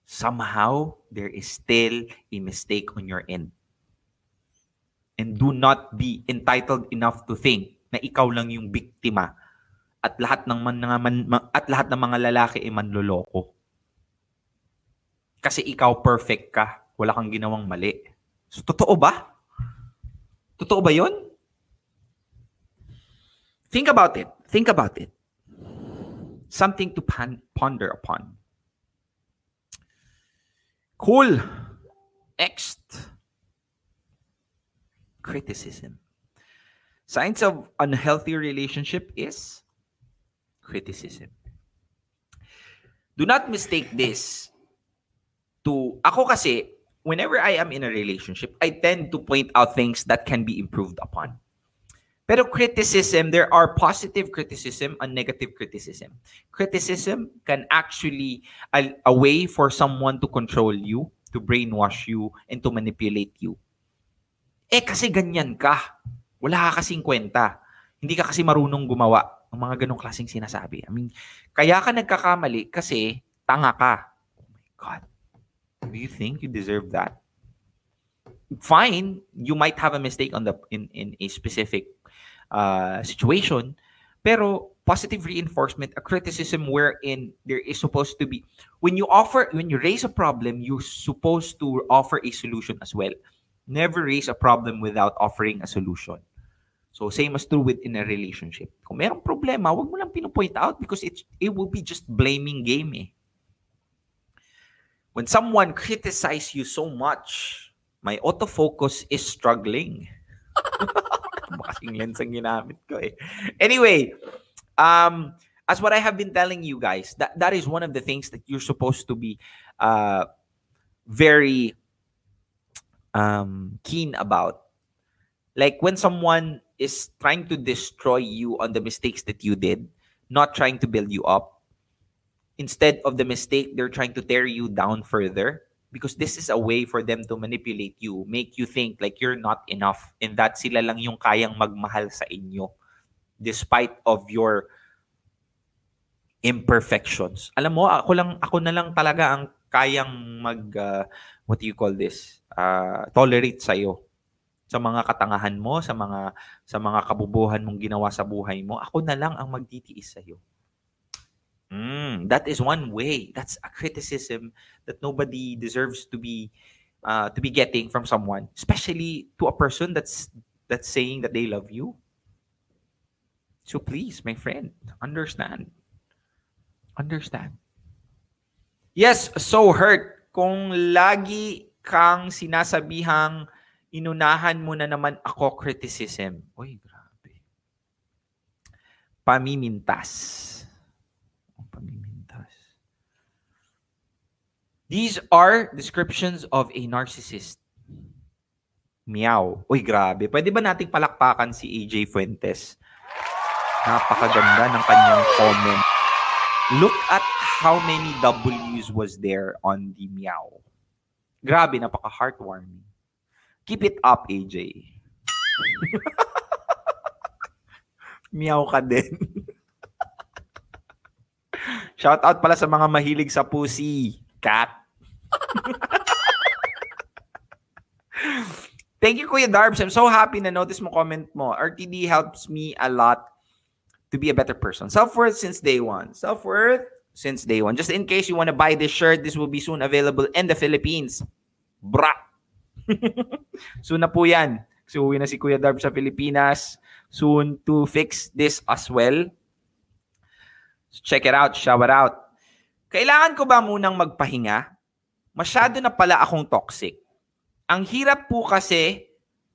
Somehow, there is still a mistake on your end. And do not be entitled enough to think na ikaw lang yung biktima at lahat ng man, man at lahat ng mga lalaki ay manloloko. Kasi ikaw perfect ka, wala kang ginawang mali. So, totoo ba? Totoo ba yun? Think about it. Think about it. Something to pan- ponder upon. Cool. Next. Criticism. Signs of unhealthy relationship is criticism. Do not mistake this to ako kasi whenever I am in a relationship, I tend to point out things that can be improved upon. Pero criticism, there are positive criticism and negative criticism. Criticism can actually a, a way for someone to control you, to brainwash you, and to manipulate you. Eh kasi ganyan ka. Wala ka kasing kwenta. Hindi ka kasi marunong gumawa ng mga ganong klaseng sinasabi. I mean, kaya ka nagkakamali kasi tanga ka. Oh my God. Do you think you deserve that? Fine, you might have a mistake on the in, in a specific uh, situation, pero positive reinforcement, a criticism wherein there is supposed to be when you offer when you raise a problem, you're supposed to offer a solution as well. Never raise a problem without offering a solution. So same as true within a relationship. Kung merong problema, wag mo lang pinopoint out because it it will be just blaming game eh. When someone criticize you so much, my autofocus is struggling. Bakasing lens ang ginamit ko eh. Anyway, um, as what I have been telling you guys, that, that is one of the things that you're supposed to be uh, very um, keen about. Like when someone is trying to destroy you on the mistakes that you did, not trying to build you up, instead of the mistake, they're trying to tear you down further because this is a way for them to manipulate you, make you think like you're not enough and that sila lang yung kayang magmahal sa inyo despite of your imperfections. Alam mo, ako lang ako na lang talaga ang kayang mag uh, what do you call this? Uh, tolerate sa iyo sa mga katangahan mo, sa mga sa mga kabubuhan mong ginawa sa buhay mo. Ako na lang ang magtitiis sa iyo. Mm, that is one way. That's a criticism that nobody deserves to be uh, to be getting from someone, especially to a person that's that's saying that they love you. So please, my friend, understand. Understand. Yes, so hurt kung lagi kang sinasabihang inunahan mo na naman ako criticism. Uy, grabe. Pamimintas. These are descriptions of a narcissist. Meow. Uy, grabe. Pwede ba nating palakpakan si AJ Fuentes? Napakaganda ng kanyang comment. Look at how many W's was there on the meow. Grabe, napaka-heartwarming. Keep it up, AJ. meow ka din. Shout out pala sa mga mahilig sa pussy. Cat. Thank you, Kuya Darbs. I'm so happy na notice mo comment mo. RTD helps me a lot to be a better person. Self-worth since day one. Self-worth since day one. Just in case you want to buy this shirt, this will be soon available in the Philippines. Bra! soon na po yan. So, uwi na si Kuya Darb sa Pilipinas. Soon to fix this as well. So check it out, it out. Kailangan ko ba munang magpahinga? Masyado na pala akong toxic. Ang hirap po kasi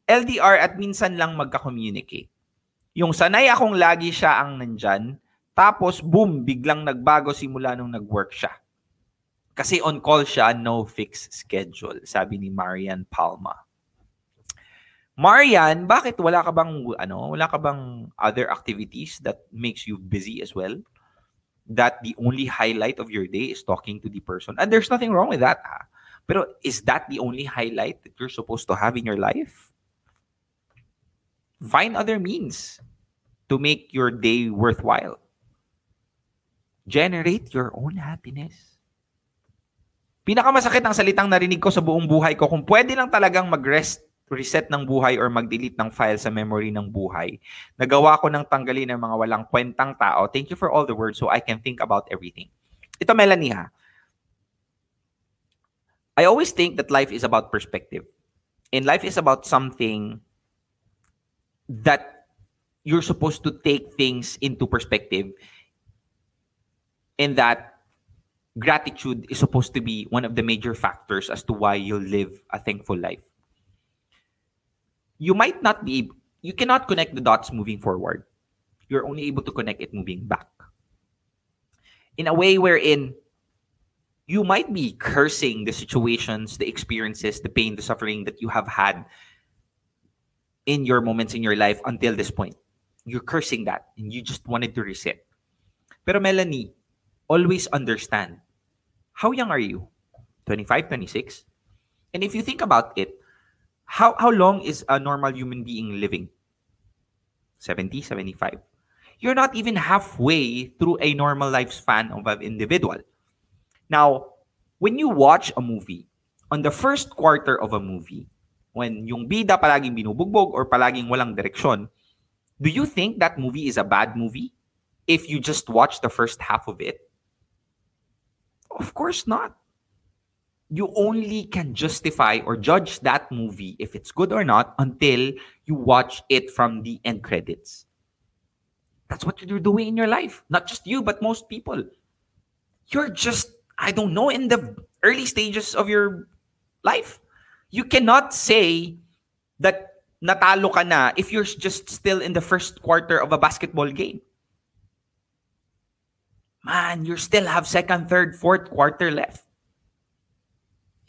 LDR at minsan lang magka-communicate. Yung sanay akong lagi siya ang nandyan, tapos boom, biglang nagbago simula nung nag-work siya. Kasi on call siya, no fixed schedule, sabi ni Marian Palma. Marian, bakit wala ka bang ano, wala ka bang other activities that makes you busy as well? That the only highlight of your day is talking to the person. And there's nothing wrong with that. Ha? Pero is that the only highlight that you're supposed to have in your life? Find other means to make your day worthwhile. Generate your own happiness. Pinakamasakit ang salitang narinig ko sa buong buhay ko kung pwede lang talagang mag-rest, reset ng buhay or mag-delete ng file sa memory ng buhay. Nagawa ko ng tanggalin ng mga walang kwentang tao. Thank you for all the words so I can think about everything. Ito Melanie ha. I always think that life is about perspective. And life is about something that you're supposed to take things into perspective and that gratitude is supposed to be one of the major factors as to why you live a thankful life. You might not be, you cannot connect the dots moving forward. You're only able to connect it moving back. In a way wherein you might be cursing the situations, the experiences, the pain, the suffering that you have had in your moments in your life until this point. You're cursing that and you just wanted to reset. Pero Melanie, always understand how young are you? 25, 26? And if you think about it, how, how long is a normal human being living? 70, 75. You're not even halfway through a normal lifespan of an individual. Now, when you watch a movie, on the first quarter of a movie, when yung bida palaging binubugbog or palaging walang direksyon, do you think that movie is a bad movie if you just watch the first half of it? Of course not. You only can justify or judge that movie if it's good or not until you watch it from the end credits. That's what you're doing in your life. Not just you, but most people. You're just, I don't know, in the early stages of your life. You cannot say that natalo ka na if you're just still in the first quarter of a basketball game. Man, you still have second, third, fourth quarter left.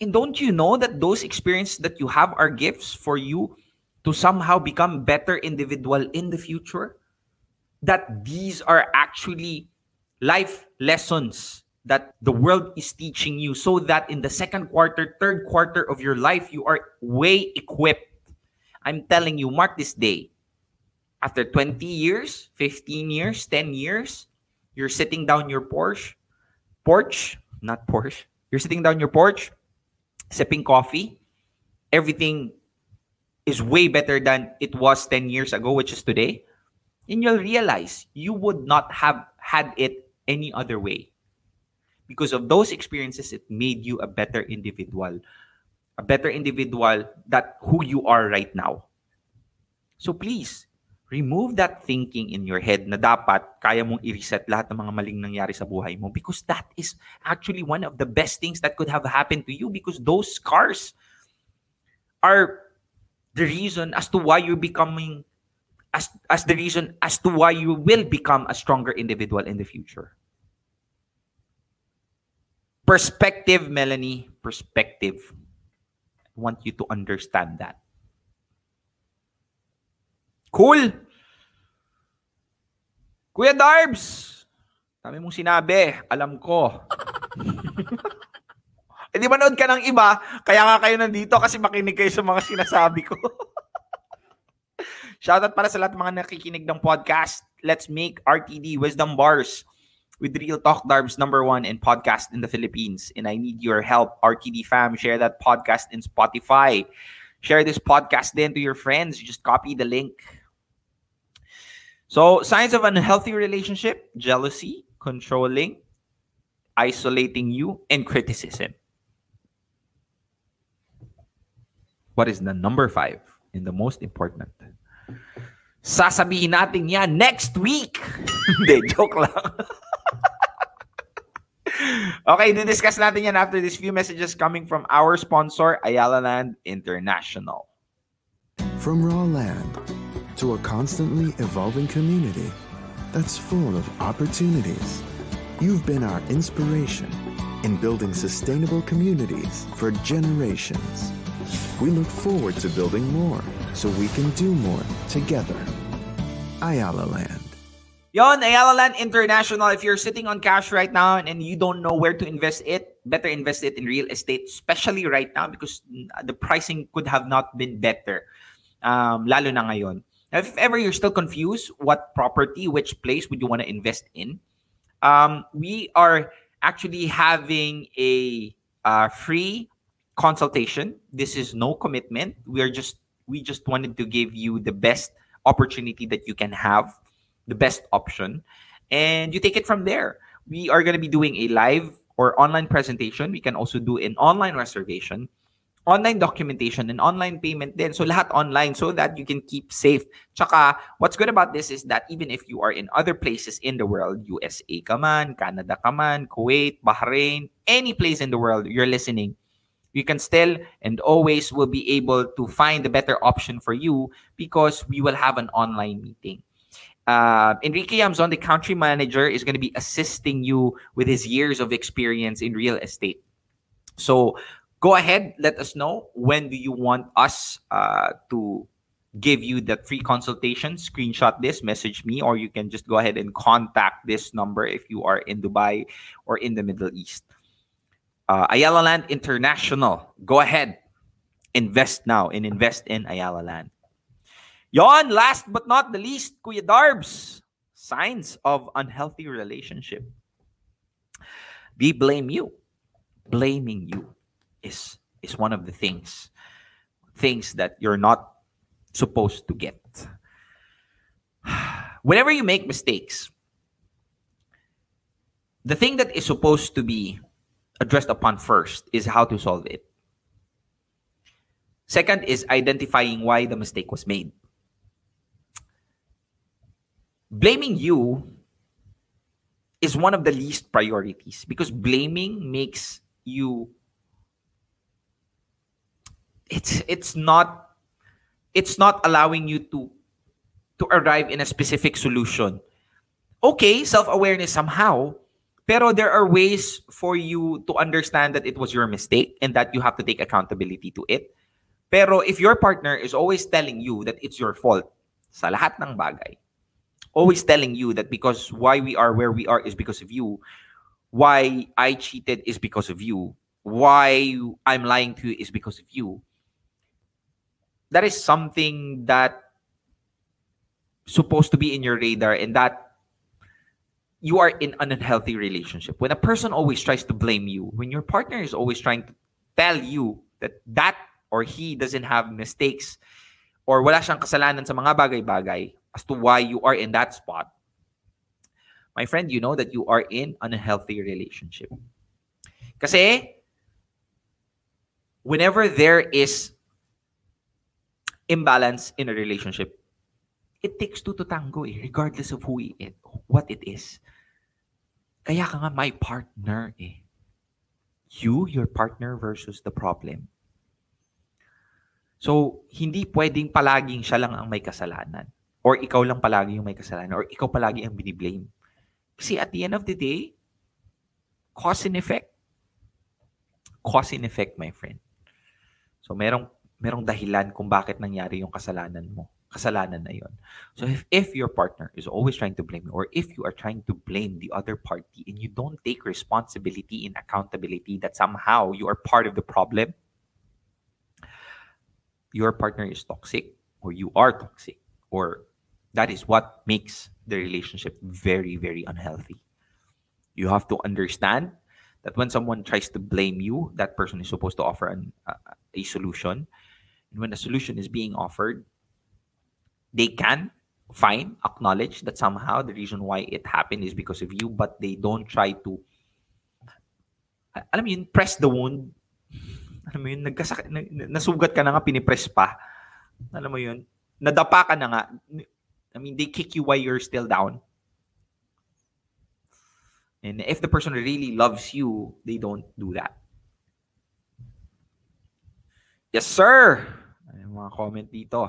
And don't you know that those experiences that you have are gifts for you to somehow become better individual in the future? That these are actually life lessons that the world is teaching you so that in the second quarter, third quarter of your life, you are way equipped. I'm telling you, mark this day. After 20 years, 15 years, 10 years, you're sitting down your Porsche, porch, not Porsche. You're sitting down your porch, sipping coffee. Everything is way better than it was 10 years ago, which is today. And you'll realize you would not have had it any other way. Because of those experiences, it made you a better individual. A better individual that who you are right now. So please, remove that thinking in your head na dapat kaya mong i-reset lahat ng mga maling nangyari sa buhay mo because that is actually one of the best things that could have happened to you because those scars are the reason as to why you're becoming as as the reason as to why you will become a stronger individual in the future. Perspective, Melanie, perspective. I want you to understand that. Cool. Kuya Darbs, dami mong sinabi. Alam ko. eh di manood ka ng iba, kaya nga kayo nandito kasi makinig kayo sa mga sinasabi ko. Shoutout para sa lahat mga nakikinig ng podcast. Let's make RTD Wisdom Bars with Real Talk Darbs number one in podcast in the Philippines. And I need your help, RTD fam. Share that podcast in Spotify. Share this podcast then to your friends. Just copy the link. So, signs of unhealthy relationship, jealousy, controlling, isolating you, and criticism. What is the number five and the most important? Sasabihin natin yan next week. Hindi, joke lang. okay, discuss natin yan after these few messages coming from our sponsor, Ayala Land International. From raw land to a constantly evolving community that's full of opportunities, you've been our inspiration in building sustainable communities for generations. We look forward to building more so we can do more together. Ayala Land. Yon, Ayala Land International. If you're sitting on cash right now and you don't know where to invest it, better invest it in real estate, especially right now because the pricing could have not been better. Um, lalo na ngayon. If ever you're still confused, what property, which place would you want to invest in? Um, we are actually having a uh, free consultation. This is no commitment. We are just we just wanted to give you the best opportunity that you can have, the best option, and you take it from there. We are going to be doing a live or online presentation. We can also do an online reservation, online documentation, and online payment then. So lahat online so that you can keep safe. Tsaka, what's good about this is that even if you are in other places in the world, USA ka man, Canada ka man, Kuwait, Bahrain, any place in the world you're listening, you can still and always will be able to find the better option for you because we will have an online meeting. Uh, Enrique Yamzon, the country manager, is going to be assisting you with his years of experience in real estate. So go ahead, let us know when do you want us uh, to give you that free consultation. Screenshot this, message me, or you can just go ahead and contact this number if you are in Dubai or in the Middle East. Uh, Ayala Land International. Go ahead. Invest now and invest in Ayala Land. Yon, last but not the least, Kuya Darbs. Signs of unhealthy relationship. We blame you. Blaming you is is one of the things things that you're not supposed to get. Whenever you make mistakes, the thing that is supposed to be addressed upon first is how to solve it. Second is identifying why the mistake was made. Blaming you is one of the least priorities because blaming makes you it's it's not it's not allowing you to to arrive in a specific solution. Okay, self-awareness somehow, pero there are ways for you to understand that it was your mistake and that you have to take accountability to it. Pero if your partner is always telling you that it's your fault sa lahat ng bagay, always telling you that because why we are where we are is because of you, why I cheated is because of you, why I'm lying to you is because of you, that is something that supposed to be in your radar and that you are in an unhealthy relationship. When a person always tries to blame you, when your partner is always trying to tell you that that or he doesn't have mistakes or wala siyang kasalanan sa mga bagay-bagay as to why you are in that spot, my friend, you know that you are in an unhealthy relationship. Kasi whenever there is imbalance in a relationship, it takes two to tango eh, regardless of who it, what it is. Kaya ka nga my partner eh. You, your partner versus the problem. So, hindi pwedeng palaging siya lang ang may kasalanan. Or ikaw lang palagi yung may kasalanan. Or ikaw palagi ang biniblame. Kasi at the end of the day, cause and effect. Cause and effect, my friend. So, merong merong dahilan kung bakit nangyari yung kasalanan mo. Kasalanan na yon. So if, if your partner is always trying to blame you or if you are trying to blame the other party and you don't take responsibility and accountability that somehow you are part of the problem, your partner is toxic or you are toxic or that is what makes the relationship very, very unhealthy. You have to understand that when someone tries to blame you, that person is supposed to offer an, uh, a solution and when a solution is being offered, they can fine, acknowledge that somehow the reason why it happened is because of you, but they don't try to, alam mo yun, press the wound. Alam mo yun, nagkasak- nasugat ka na nga, pinipress pa. Alam mo yun, nadapa ka na nga. I mean, they kick you while you're still down. And if the person really loves you, they don't do that. Yes, sir. Ay, mga comment dito.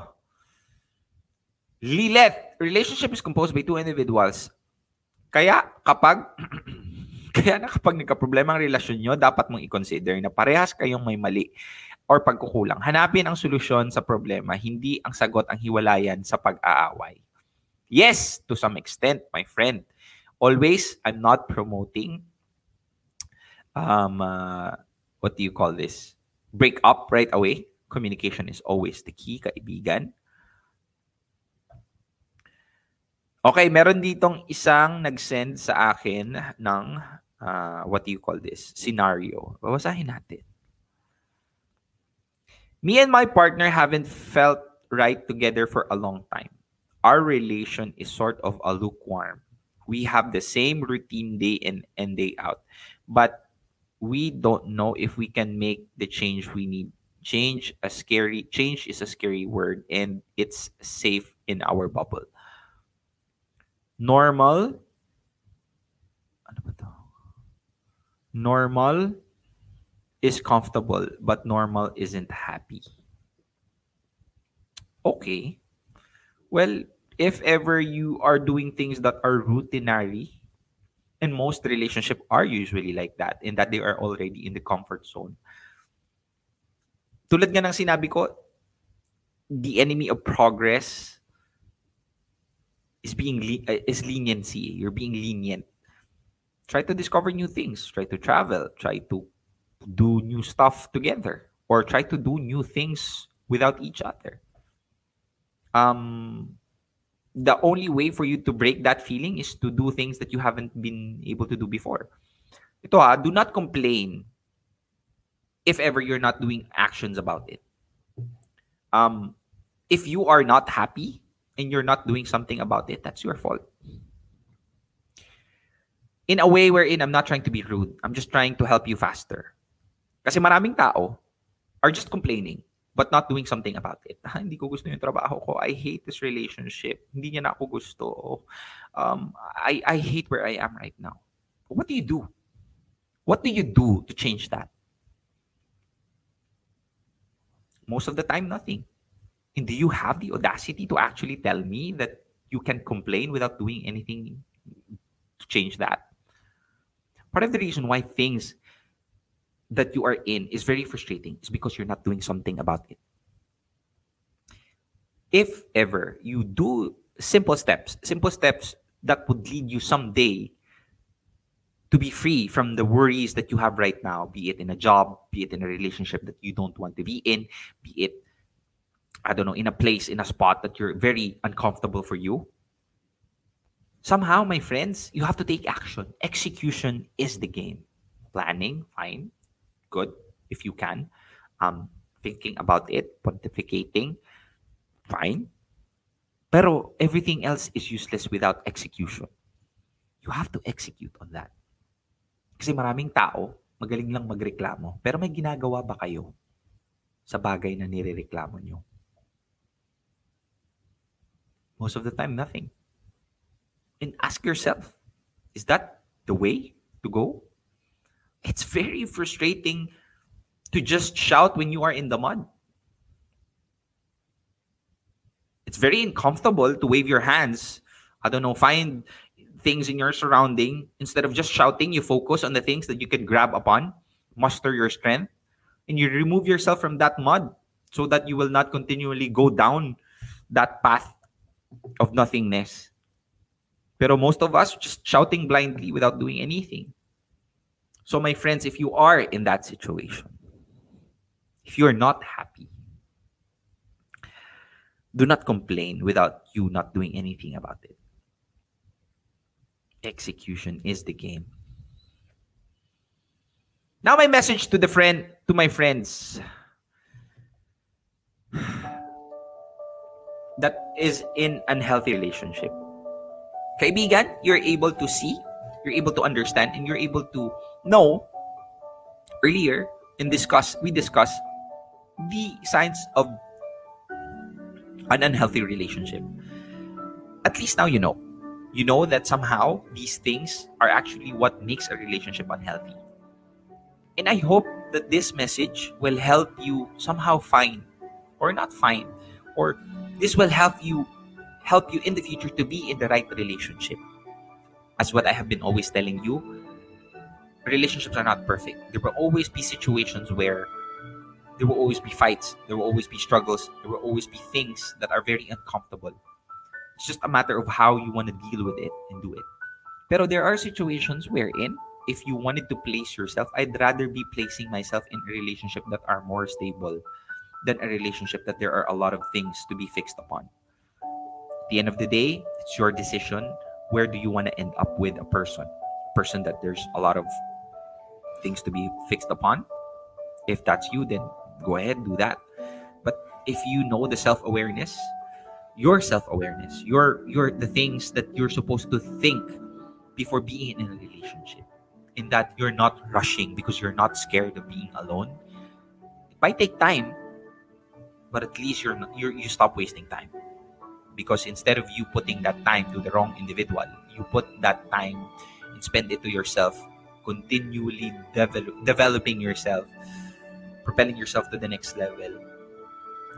Lilith, relationship is composed by two individuals. Kaya kapag kaya na kapag nagka-problema ang relasyon nyo, dapat mong i-consider na parehas kayong may mali or pagkukulang. Hanapin ang solusyon sa problema, hindi ang sagot ang hiwalayan sa pag-aaway. Yes, to some extent, my friend. Always, I'm not promoting um, uh, what do you call this? Break up right away. Communication is always the key, kaibigan. Okay, meron ditong isang nag-send sa akin ng uh, what do you call this? Scenario. Babasahin natin. Me and my partner haven't felt right together for a long time. Our relation is sort of a lukewarm. We have the same routine day in and day out, but we don't know if we can make the change we need. Change a scary change is a scary word and it's safe in our bubble. Normal? Normal is comfortable, but normal isn't happy. Okay. Well, if ever you are doing things that are routinary, and most relationships are usually like that, in that they are already in the comfort zone. Tulad nga ng sinabi ko, the enemy of progress is being uh, is leniency. You're being lenient. Try to discover new things. Try to travel. Try to do new stuff together, or try to do new things without each other. Um, the only way for you to break that feeling is to do things that you haven't been able to do before. Ito ha, do not complain if ever you're not doing actions about it. Um, if you are not happy and you're not doing something about it, that's your fault. In a way wherein I'm not trying to be rude, I'm just trying to help you faster. Kasi maraming tao are just complaining but not doing something about it. Hindi ko gusto yung trabaho ko. I hate this relationship. Hindi niya na ako gusto. Um, I, I hate where I am right now. What do you do? What do you do to change that? Most of the time, nothing. And do you have the audacity to actually tell me that you can complain without doing anything to change that? Part of the reason why things that you are in is very frustrating is because you're not doing something about it. If ever you do simple steps, simple steps that would lead you someday to be free from the worries that you have right now, be it in a job, be it in a relationship that you don't want to be in, be it, I don't know, in a place, in a spot that you're very uncomfortable for you. Somehow, my friends, you have to take action. Execution is the game. Planning, fine, good, if you can. Um, thinking about it, pontificating, fine. Pero everything else is useless without execution. You have to execute on that. Kasi maraming tao, magaling lang magreklamo, pero may ginagawa ba kayo sa bagay na nirereklamo nyo? Most of the time, nothing. And ask yourself, is that the way to go? It's very frustrating to just shout when you are in the mud. It's very uncomfortable to wave your hands. I don't know, find things in your surrounding. Instead of just shouting, you focus on the things that you can grab upon, muster your strength, and you remove yourself from that mud so that you will not continually go down that path of nothingness. Pero most of us just shouting blindly without doing anything. So, my friends, if you are in that situation, if you're not happy, do not complain without you not doing anything about it. Execution is the game. Now, my message to the friend, to my friends that is in unhealthy relationship. Kaibigan, you're able to see, you're able to understand, and you're able to know earlier and discuss we discussed the signs of an unhealthy relationship. At least now you know. you know that somehow these things are actually what makes a relationship unhealthy. And I hope that this message will help you somehow find or not find or this will help you help you in the future to be in the right relationship. As what I have been always telling you, relationships are not perfect. There will always be situations where there will always be fights, there will always be struggles, there will always be things that are very uncomfortable. It's just a matter of how you want to deal with it and do it. Pero there are situations wherein if you wanted to place yourself, I'd rather be placing myself in a relationship that are more stable than a relationship that there are a lot of things to be fixed upon. At the end of the day, it's your decision. Where do you want to end up with a person? A person that there's a lot of things to be fixed upon. If that's you, then go ahead, do that. But if you know the self-awareness, your self-awareness, your your the things that you're supposed to think before being in a relationship in that you're not rushing because you're not scared of being alone. It might take time, but at least you're, not, you're you stop wasting time. Because instead of you putting that time to the wrong individual, you put that time and spend it to yourself, continually develop, developing yourself, propelling yourself to the next level,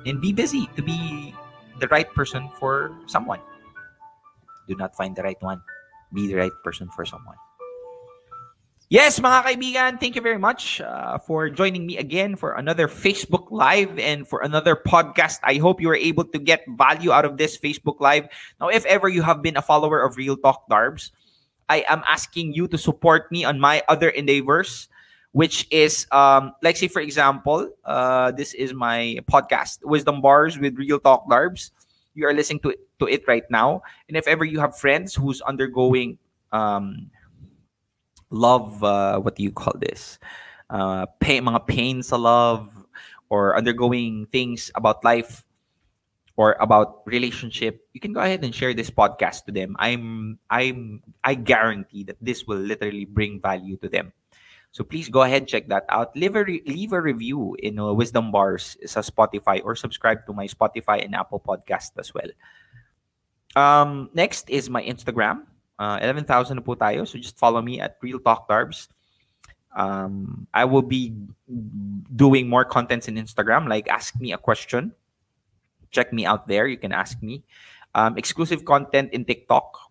and be busy to be the right person for someone. Do not find the right one. Be the right person for someone. Yes, mga kaibigan, thank you very much uh, for joining me again for another Facebook Live and for another podcast. I hope you were able to get value out of this Facebook Live. Now, if ever you have been a follower of Real Talk Darbs, I am asking you to support me on my other endeavors, which is, um, like, say, for example, uh, this is my podcast, Wisdom Bars with Real Talk Darbs. You are listening to, to it right now. And if ever you have friends who's undergoing um, love uh, what do you call this uh pain mga pain sa love or undergoing things about life or about relationship you can go ahead and share this podcast to them i'm i'm i guarantee that this will literally bring value to them so please go ahead check that out leave a, re- leave a review in uh, wisdom bars sa spotify or subscribe to my spotify and apple podcast as well um next is my instagram uh, 11,000 na po tayo. So just follow me at Real Talk Darbs. Um, I will be doing more contents in Instagram, like ask me a question. Check me out there. You can ask me. Um, exclusive content in TikTok.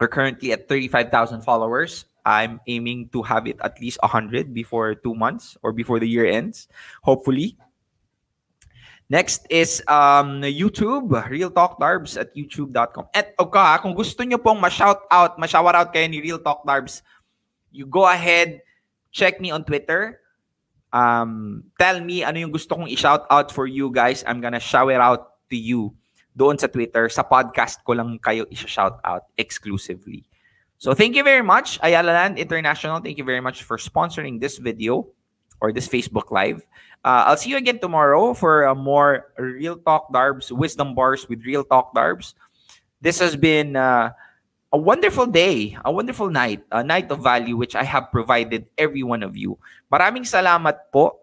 We're currently at 35,000 followers. I'm aiming to have it at least 100 before two months or before the year ends, hopefully. Next is um, YouTube, Real Talk Darbs at youtube.com. At okay, kung gusto nyo pong ma-shout out, ma-shout out kayo ni Real Talk Darbs, you go ahead, check me on Twitter. Um, tell me ano yung gusto kong i-shout out for you guys. I'm gonna shout it out to you doon sa Twitter. Sa podcast ko lang kayo i-shout out exclusively. So thank you very much, Ayala Land International. Thank you very much for sponsoring this video or this Facebook Live. Uh, I'll see you again tomorrow for a more Real Talk Darbs, Wisdom Bars with Real Talk Darbs. This has been uh, a wonderful day, a wonderful night, a night of value which I have provided every one of you. Maraming salamat po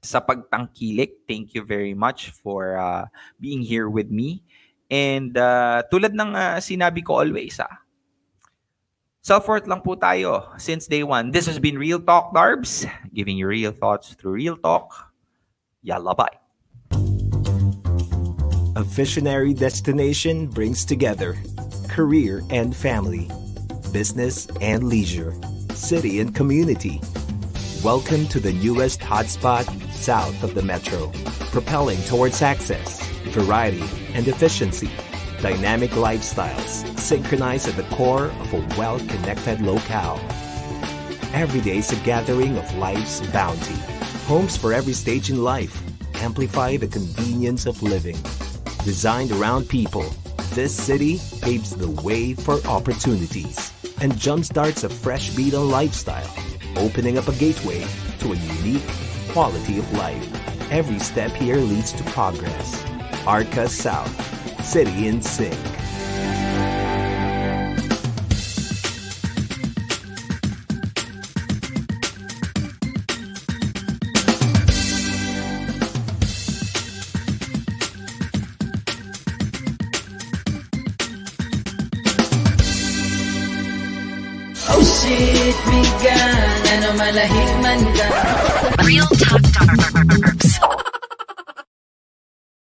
sa pagtangkilik. Thank you very much for uh, being here with me. And uh, tulad ng uh, sinabi ko always, ah, Self-worth lang po tayo since day one. This has been Real Talk Darbs, giving you real thoughts through real talk. Yalla bye. A visionary destination brings together career and family, business and leisure, city and community. Welcome to the newest hotspot south of the metro, propelling towards access, variety, and efficiency dynamic lifestyles synchronized at the core of a well-connected locale. Every day is a gathering of life's bounty. Homes for every stage in life amplify the convenience of living. Designed around people, this city paves the way for opportunities and jumpstarts a fresh beat on lifestyle, opening up a gateway to a unique quality of life. Every step here leads to progress. Arca South City in Sync. Real Talk.